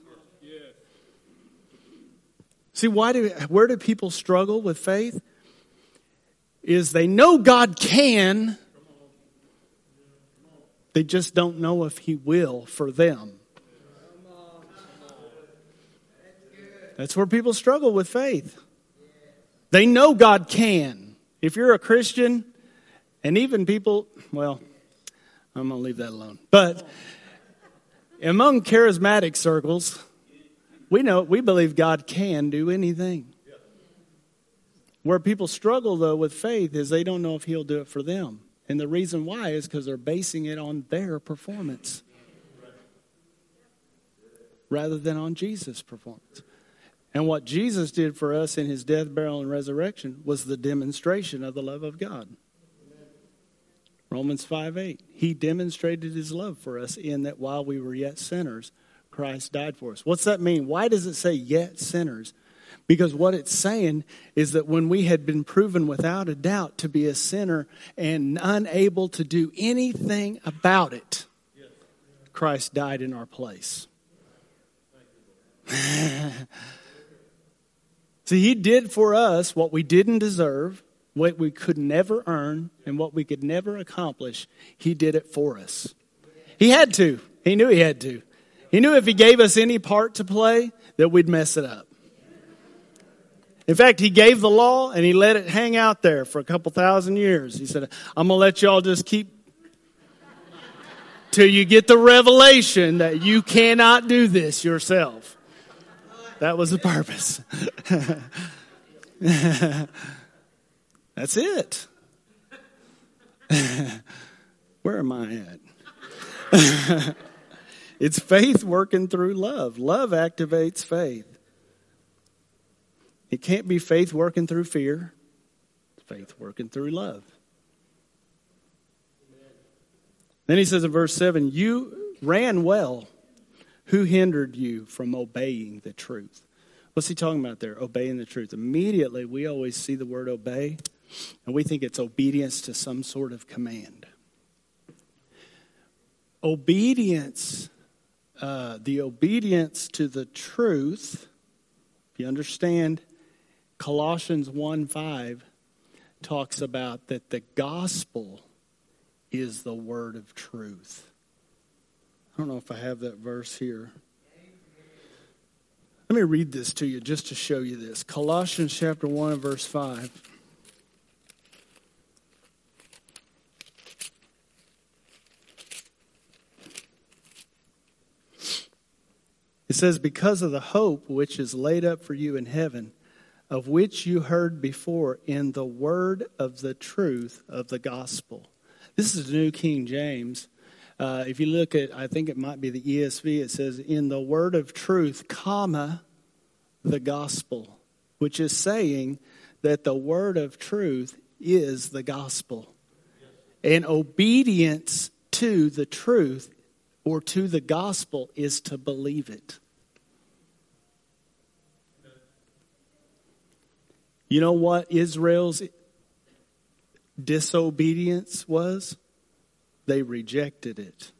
See, why do where do people struggle with faith? Is they know God can, they just don't know if He will for them. That's where people struggle with faith. They know God can. If you're a Christian, and even people, well, I'm going to leave that alone. But among charismatic circles, we know we believe God can do anything. Where people struggle though with faith is they don't know if he'll do it for them. And the reason why is because they're basing it on their performance rather than on Jesus' performance. And what Jesus did for us in his death, burial, and resurrection was the demonstration of the love of God. Romans 5 8. He demonstrated his love for us in that while we were yet sinners, Christ died for us. What's that mean? Why does it say yet sinners? Because what it's saying is that when we had been proven without a doubt to be a sinner and unable to do anything about it, Christ died in our place. <laughs> See, He did for us what we didn't deserve, what we could never earn, and what we could never accomplish. He did it for us. He had to. He knew He had to. He knew if He gave us any part to play, that we'd mess it up. In fact, he gave the law and he let it hang out there for a couple thousand years. He said, I'm going to let y'all just keep till you get the revelation that you cannot do this yourself. That was the purpose. <laughs> That's it. <laughs> Where am I at? <laughs> it's faith working through love. Love activates faith. It can't be faith working through fear, it's faith working through love. Then he says in verse 7 You ran well. Who hindered you from obeying the truth? What's he talking about there? Obeying the truth. Immediately, we always see the word obey, and we think it's obedience to some sort of command. Obedience, uh, the obedience to the truth, if you understand Colossians 1 5 talks about that the gospel is the word of truth. I don't know if I have that verse here. Let me read this to you just to show you this. Colossians chapter 1 and verse 5. It says, Because of the hope which is laid up for you in heaven of which you heard before in the word of the truth of the gospel. This is the New King James. Uh, if you look at, I think it might be the ESV, it says, in the word of truth, comma, the gospel, which is saying that the word of truth is the gospel. And obedience to the truth or to the gospel is to believe it. You know what Israel's disobedience was? They rejected it.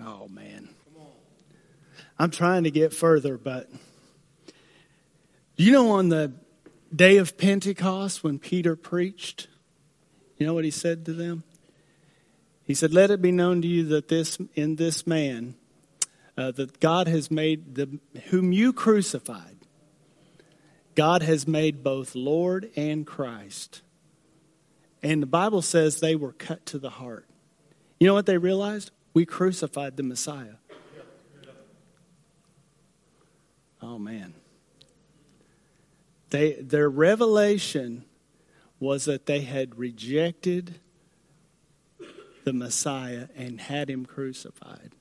Oh, man. I'm trying to get further, but you know, on the day of Pentecost when Peter preached, you know what he said to them? He said, Let it be known to you that this in this man, uh, that God has made the whom you crucified God has made both Lord and Christ. And the Bible says they were cut to the heart. You know what they realized? We crucified the Messiah. Oh, man. They, their revelation was that they had rejected the Messiah and had him crucified.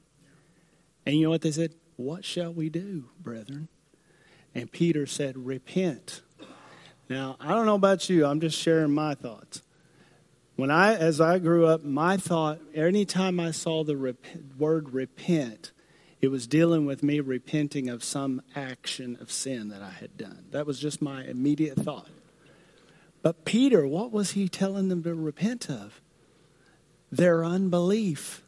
And you know what they said? What shall we do, brethren? And Peter said, Repent. Now, I don't know about you, I'm just sharing my thoughts. When I, as I grew up, my thought, anytime I saw the rep- word repent, it was dealing with me repenting of some action of sin that I had done. That was just my immediate thought. But Peter, what was he telling them to repent of? Their unbelief.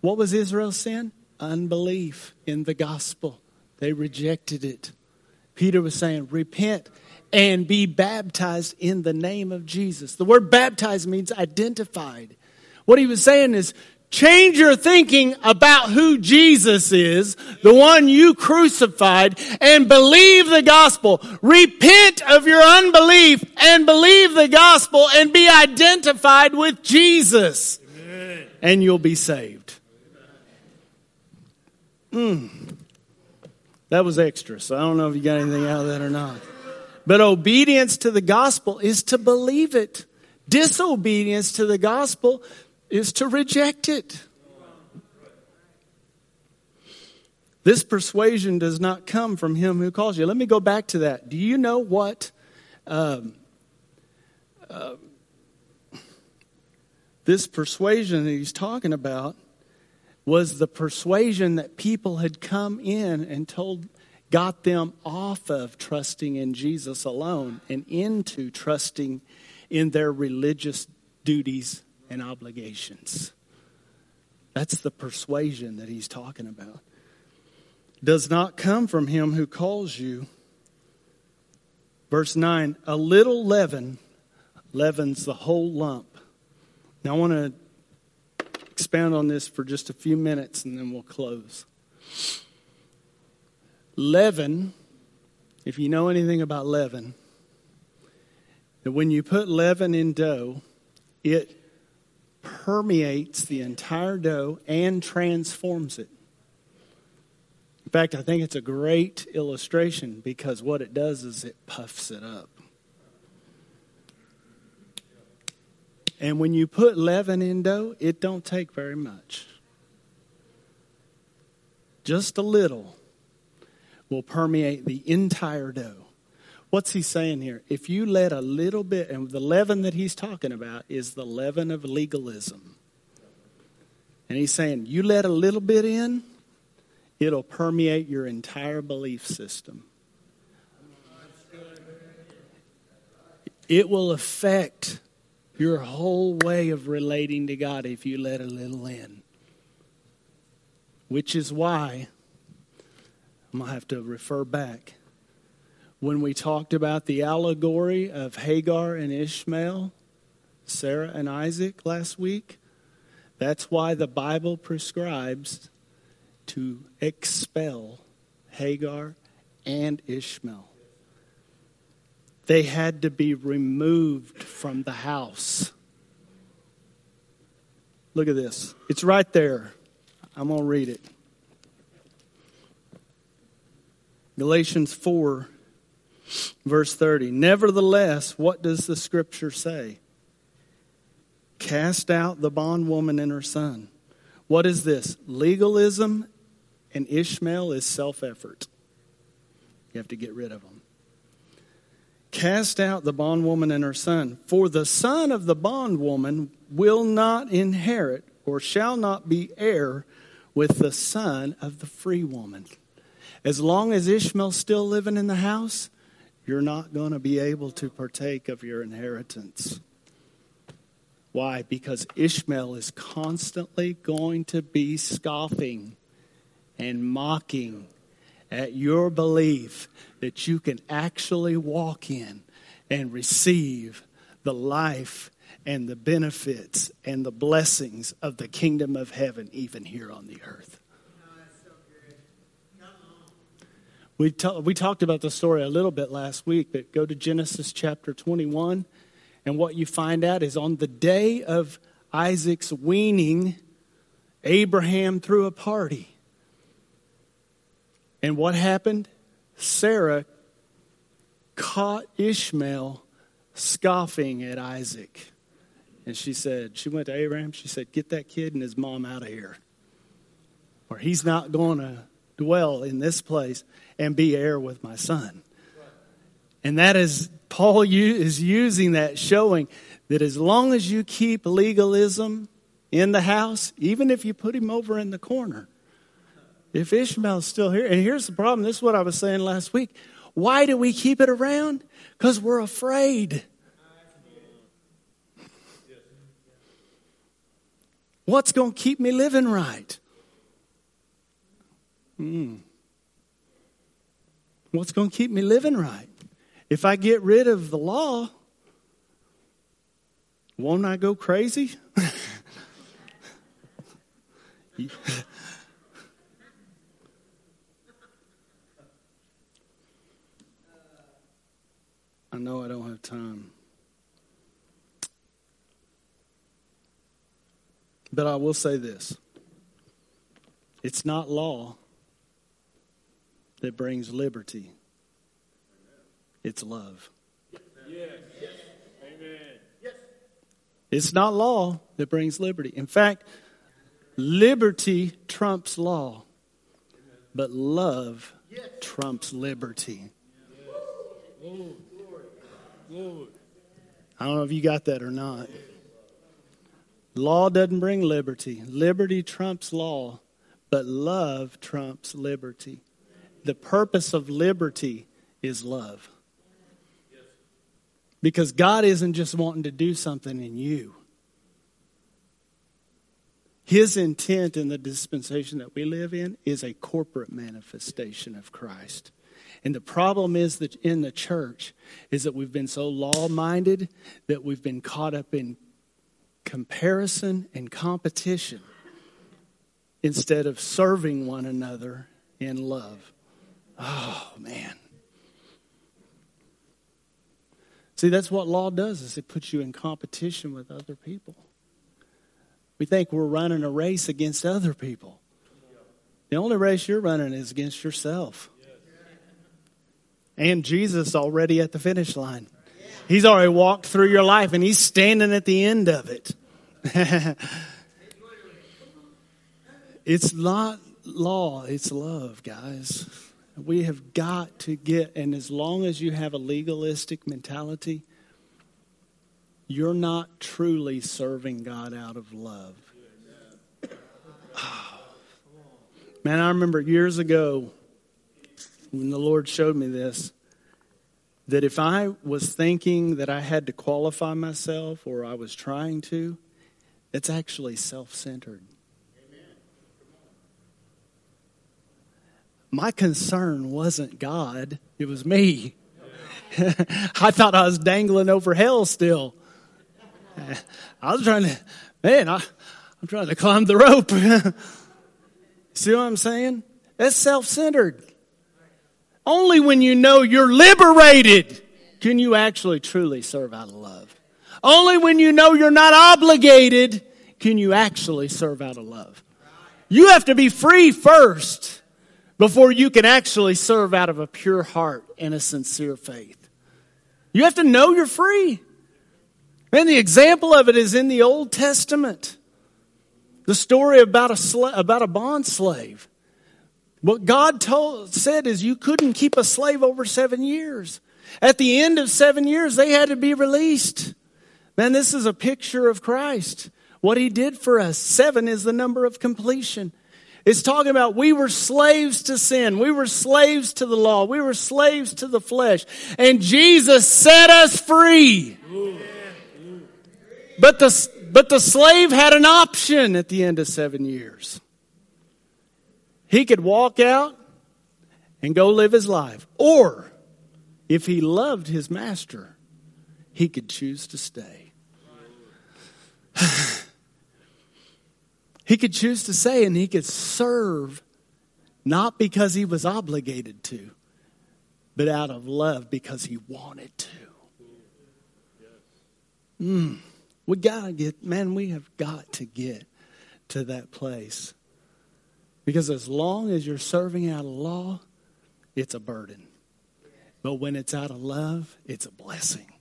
What was Israel's sin? Unbelief in the gospel. They rejected it. Peter was saying, Repent and be baptized in the name of Jesus. The word baptized means identified. What he was saying is, Change your thinking about who Jesus is, the one you crucified, and believe the gospel. Repent of your unbelief and believe the gospel and be identified with Jesus. Amen. And you'll be saved. Mm. That was extra, so I don't know if you got anything out of that or not. But obedience to the gospel is to believe it. Disobedience to the gospel is to reject it. This persuasion does not come from him who calls you. Let me go back to that. Do you know what um, uh, this persuasion that he's talking about was the persuasion that people had come in and told got them off of trusting in Jesus alone and into trusting in their religious duties and obligations. That's the persuasion that he's talking about. Does not come from him who calls you. Verse 9 a little leaven leavens the whole lump. Now, I want to expound on this for just a few minutes and then we'll close. Leaven, if you know anything about leaven, that when you put leaven in dough, it permeates the entire dough and transforms it. In fact, I think it's a great illustration because what it does is it puffs it up. And when you put leaven in dough, it don't take very much. Just a little will permeate the entire dough. What's he saying here? If you let a little bit, and the leaven that he's talking about is the leaven of legalism. And he's saying, you let a little bit in, it'll permeate your entire belief system. It will affect your whole way of relating to God if you let a little in. Which is why I'm going to have to refer back. When we talked about the allegory of Hagar and Ishmael, Sarah and Isaac last week, that's why the Bible prescribes to expel Hagar and Ishmael. They had to be removed from the house. Look at this. It's right there. I'm going to read it. Galatians 4, verse 30. Nevertheless, what does the scripture say? Cast out the bondwoman and her son. What is this? Legalism and Ishmael is self effort. You have to get rid of them. Cast out the bondwoman and her son, for the son of the bondwoman will not inherit or shall not be heir with the son of the free woman. As long as Ishmael's still living in the house, you're not going to be able to partake of your inheritance. Why? Because Ishmael is constantly going to be scoffing and mocking at your belief that you can actually walk in and receive the life and the benefits and the blessings of the kingdom of heaven, even here on the earth. We, we talked about the story a little bit last week, but go to Genesis chapter 21, and what you find out is on the day of Isaac's weaning, Abraham threw a party. And what happened? Sarah caught Ishmael scoffing at Isaac. And she said, she went to Abraham, she said, Get that kid and his mom out of here. Or he's not going to dwell in this place and be heir with my son. And that is, Paul is using that, showing that as long as you keep legalism in the house, even if you put him over in the corner, if Ishmael's still here, and here's the problem this is what I was saying last week. Why do we keep it around? Because we're afraid. What's going to keep me living right? Hmm. What's going to keep me living right? If I get rid of the law, won't I go crazy? <laughs> I know I don't have time. But I will say this it's not law that brings liberty, it's love. Yes. Amen. Yes. It's not law that brings liberty. In fact, liberty trumps law, but love trumps liberty. I don't know if you got that or not. Law doesn't bring liberty. Liberty trumps law, but love trumps liberty. The purpose of liberty is love. Because God isn't just wanting to do something in you. His intent in the dispensation that we live in is a corporate manifestation of Christ. And the problem is that in the church is that we've been so law minded that we've been caught up in comparison and competition instead of serving one another in love. Oh man. See, that's what law does is it puts you in competition with other people. We think we're running a race against other people. The only race you're running is against yourself. And Jesus already at the finish line. He's already walked through your life and he's standing at the end of it. <laughs> it's not law, it's love, guys. We have got to get, and as long as you have a legalistic mentality, you're not truly serving God out of love. <sighs> Man, I remember years ago when the Lord showed me this that if I was thinking that I had to qualify myself or I was trying to, it's actually self centered. My concern wasn't God, it was me. <laughs> I thought I was dangling over hell still. I was trying to, man, I, I'm trying to climb the rope. <laughs> See what I'm saying? That's self centered. Only when you know you're liberated can you actually truly serve out of love. Only when you know you're not obligated can you actually serve out of love. You have to be free first before you can actually serve out of a pure heart and a sincere faith. You have to know you're free. And the example of it is in the Old Testament. The story about a, sla- about a bond slave. What God told, said is you couldn't keep a slave over seven years. At the end of seven years, they had to be released. Man, this is a picture of Christ. What he did for us. Seven is the number of completion. It's talking about we were slaves to sin. We were slaves to the law. We were slaves to the flesh. And Jesus set us free. But the, but the slave had an option at the end of seven years. He could walk out and go live his life. Or, if he loved his master, he could choose to stay. <sighs> he could choose to stay and he could serve not because he was obligated to, but out of love because he wanted to. Mm. We got to get, man, we have got to get to that place. Because as long as you're serving out of law, it's a burden. But when it's out of love, it's a blessing.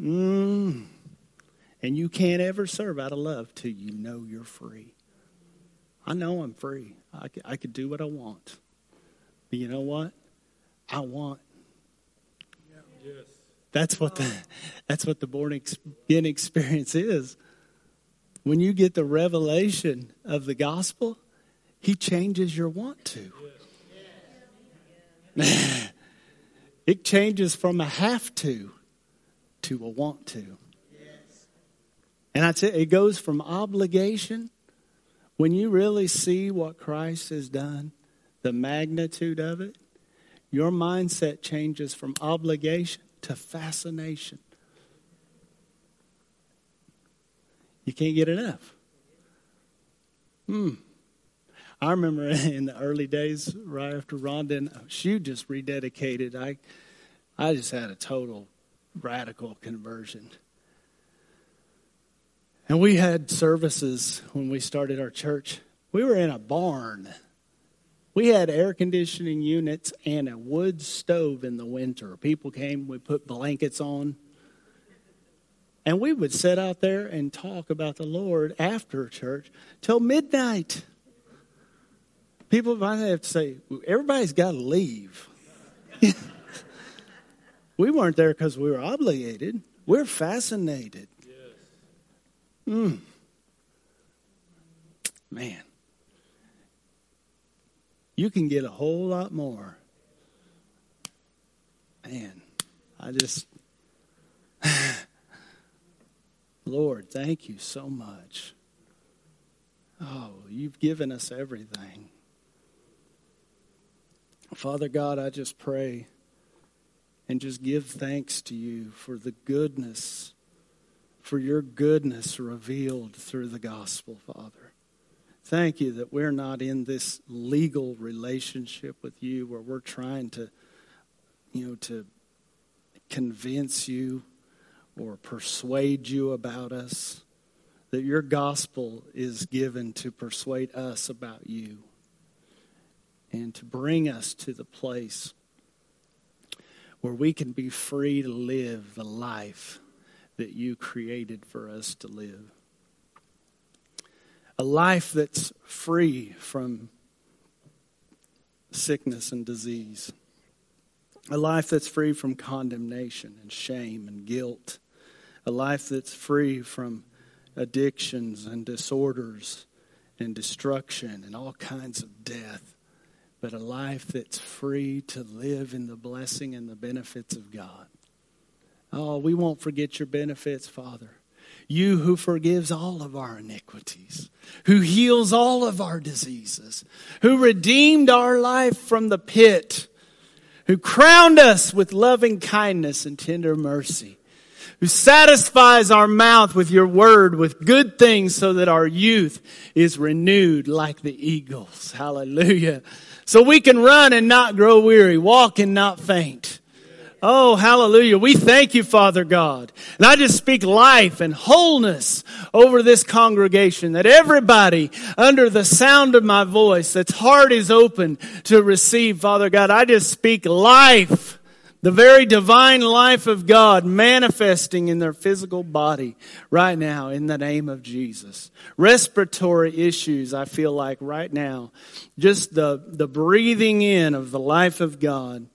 Mm. And you can't ever serve out of love till you know you're free. I know I'm free. I I could do what I want. But you know what? I want. Yes. That's what the that's what the born again experience is. When you get the revelation of the gospel, he changes your want to. <laughs> it changes from a have to to a want to. And I you, it goes from obligation. When you really see what Christ has done, the magnitude of it, your mindset changes from obligation to fascination. You can't get enough. Hmm. I remember <laughs> in the early days, right after Rhonda and she just rededicated, I, I just had a total radical conversion. And we had services when we started our church. We were in a barn. We had air conditioning units and a wood stove in the winter. People came, we put blankets on. And we would sit out there and talk about the Lord after church till midnight. People might have to say, everybody's got to leave. <laughs> we weren't there because we were obligated. We're fascinated. Mm. Man, you can get a whole lot more. Man, I just, <sighs> <sighs> Lord, thank you so much. Oh, you've given us everything. Father God, I just pray and just give thanks to you for the goodness, for your goodness revealed through the gospel, Father. Thank you that we're not in this legal relationship with you where we're trying to, you know, to convince you or persuade you about us. That your gospel is given to persuade us about you and to bring us to the place where we can be free to live the life that you created for us to live. A life that's free from sickness and disease. A life that's free from condemnation and shame and guilt. A life that's free from addictions and disorders and destruction and all kinds of death but a life that's free to live in the blessing and the benefits of God. Oh, we won't forget your benefits, Father. You who forgives all of our iniquities, who heals all of our diseases, who redeemed our life from the pit, who crowned us with loving kindness and tender mercy, who satisfies our mouth with your word with good things so that our youth is renewed like the eagles. Hallelujah so we can run and not grow weary, walk and not faint. Oh, hallelujah. We thank you, Father God. And I just speak life and wholeness over this congregation that everybody under the sound of my voice, that's heart is open to receive, Father God. I just speak life the very divine life of God manifesting in their physical body right now in the name of Jesus. Respiratory issues, I feel like right now. Just the, the breathing in of the life of God.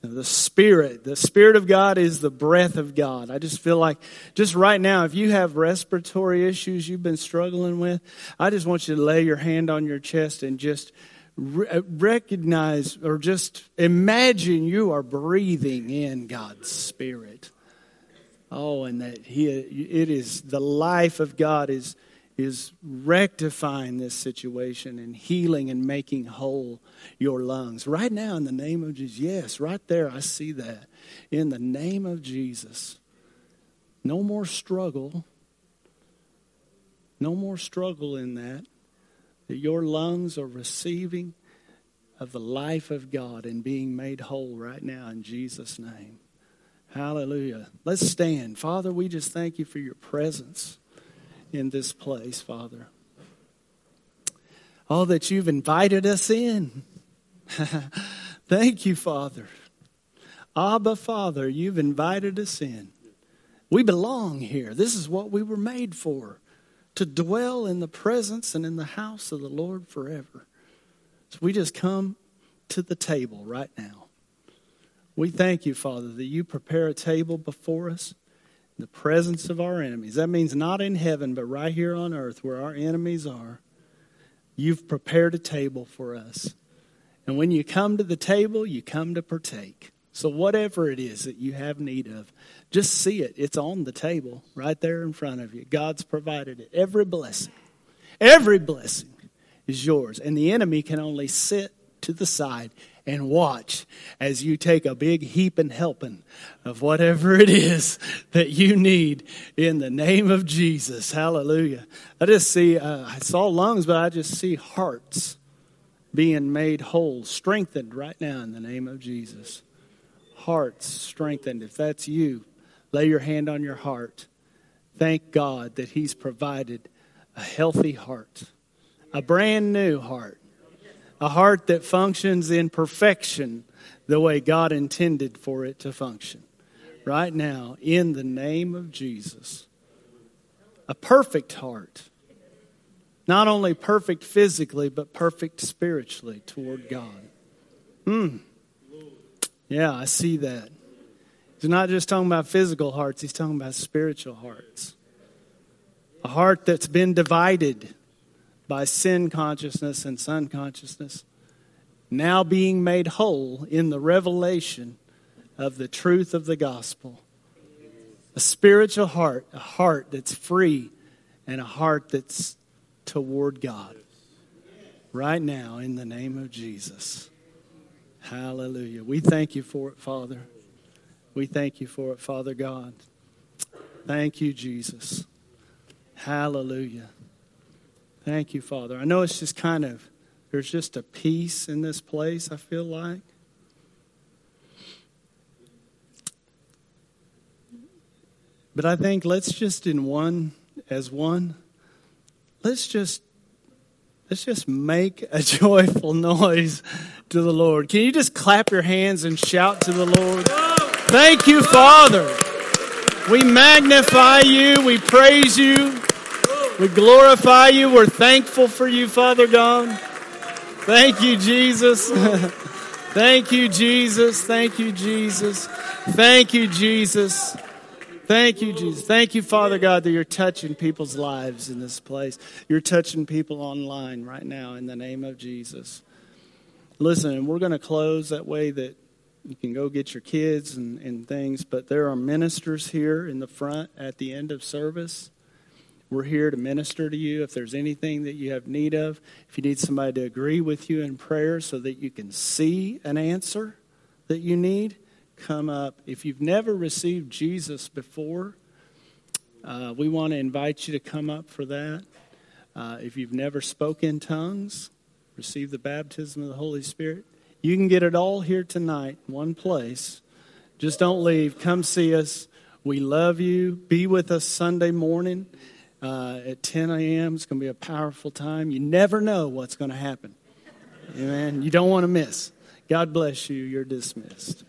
The Spirit. The Spirit of God is the breath of God. I just feel like, just right now, if you have respiratory issues you've been struggling with, I just want you to lay your hand on your chest and just re- uh, recognize or just imagine you are breathing in God's Spirit. Oh, and that he, it is the life of God is, is rectifying this situation and healing and making whole your lungs. Right now, in the name of Jesus. Yes, right there, I see that. In the name of Jesus. No more struggle. No more struggle in that that your lungs are receiving of the life of God and being made whole right now in Jesus' name. Hallelujah. Let's stand. Father, we just thank you for your presence in this place, Father. All that you've invited us in. <laughs> thank you, Father. Abba, Father, you've invited us in. We belong here. This is what we were made for to dwell in the presence and in the house of the Lord forever. So we just come to the table right now. We thank you, Father, that you prepare a table before us in the presence of our enemies. That means not in heaven, but right here on earth where our enemies are. You've prepared a table for us. And when you come to the table, you come to partake. So, whatever it is that you have need of, just see it. It's on the table right there in front of you. God's provided it. Every blessing, every blessing is yours. And the enemy can only sit to the side and watch as you take a big heap and helping of whatever it is that you need in the name of Jesus. Hallelujah. I just see, uh, I saw lungs, but I just see hearts being made whole, strengthened right now in the name of Jesus hearts strengthened. If that's you, lay your hand on your heart. Thank God that He's provided a healthy heart, a brand new heart, a heart that functions in perfection the way God intended for it to function. right now in the name of Jesus. A perfect heart. Not only perfect physically, but perfect spiritually toward God. Hmm. Yeah, I see that. He's not just talking about physical hearts, he's talking about spiritual hearts. A heart that's been divided by sin consciousness and son consciousness, now being made whole in the revelation of the truth of the gospel. A spiritual heart, a heart that's free, and a heart that's toward God. Right now, in the name of Jesus. Hallelujah. We thank you for it, Father. We thank you for it, Father God. Thank you, Jesus. Hallelujah. Thank you, Father. I know it's just kind of, there's just a peace in this place, I feel like. But I think let's just in one as one, let's just let's just make a <laughs> joyful noise to the Lord. Can you just clap your hands and shout to the Lord? Thank you, Father. We magnify you, we praise you, we glorify you, we're thankful for you, Father God. Thank you, Jesus. <laughs> Thank you, Jesus. Thank you, Jesus. Thank you, Jesus. Thank you, Jesus. Thank you, Father God, that you're touching people's lives in this place. You're touching people online right now in the name of Jesus. Listen, we're going to close that way that you can go get your kids and, and things, but there are ministers here in the front at the end of service. We're here to minister to you if there's anything that you have need of. If you need somebody to agree with you in prayer so that you can see an answer that you need, come up. If you've never received Jesus before, uh, we want to invite you to come up for that. Uh, if you've never spoken tongues, receive the baptism of the Holy Spirit, you can get it all here tonight, one place. Just don't leave. Come see us. We love you. Be with us Sunday morning uh, at 10 a.m. It's going to be a powerful time. You never know what's going to happen. Amen. You don't want to miss. God bless you. You're dismissed.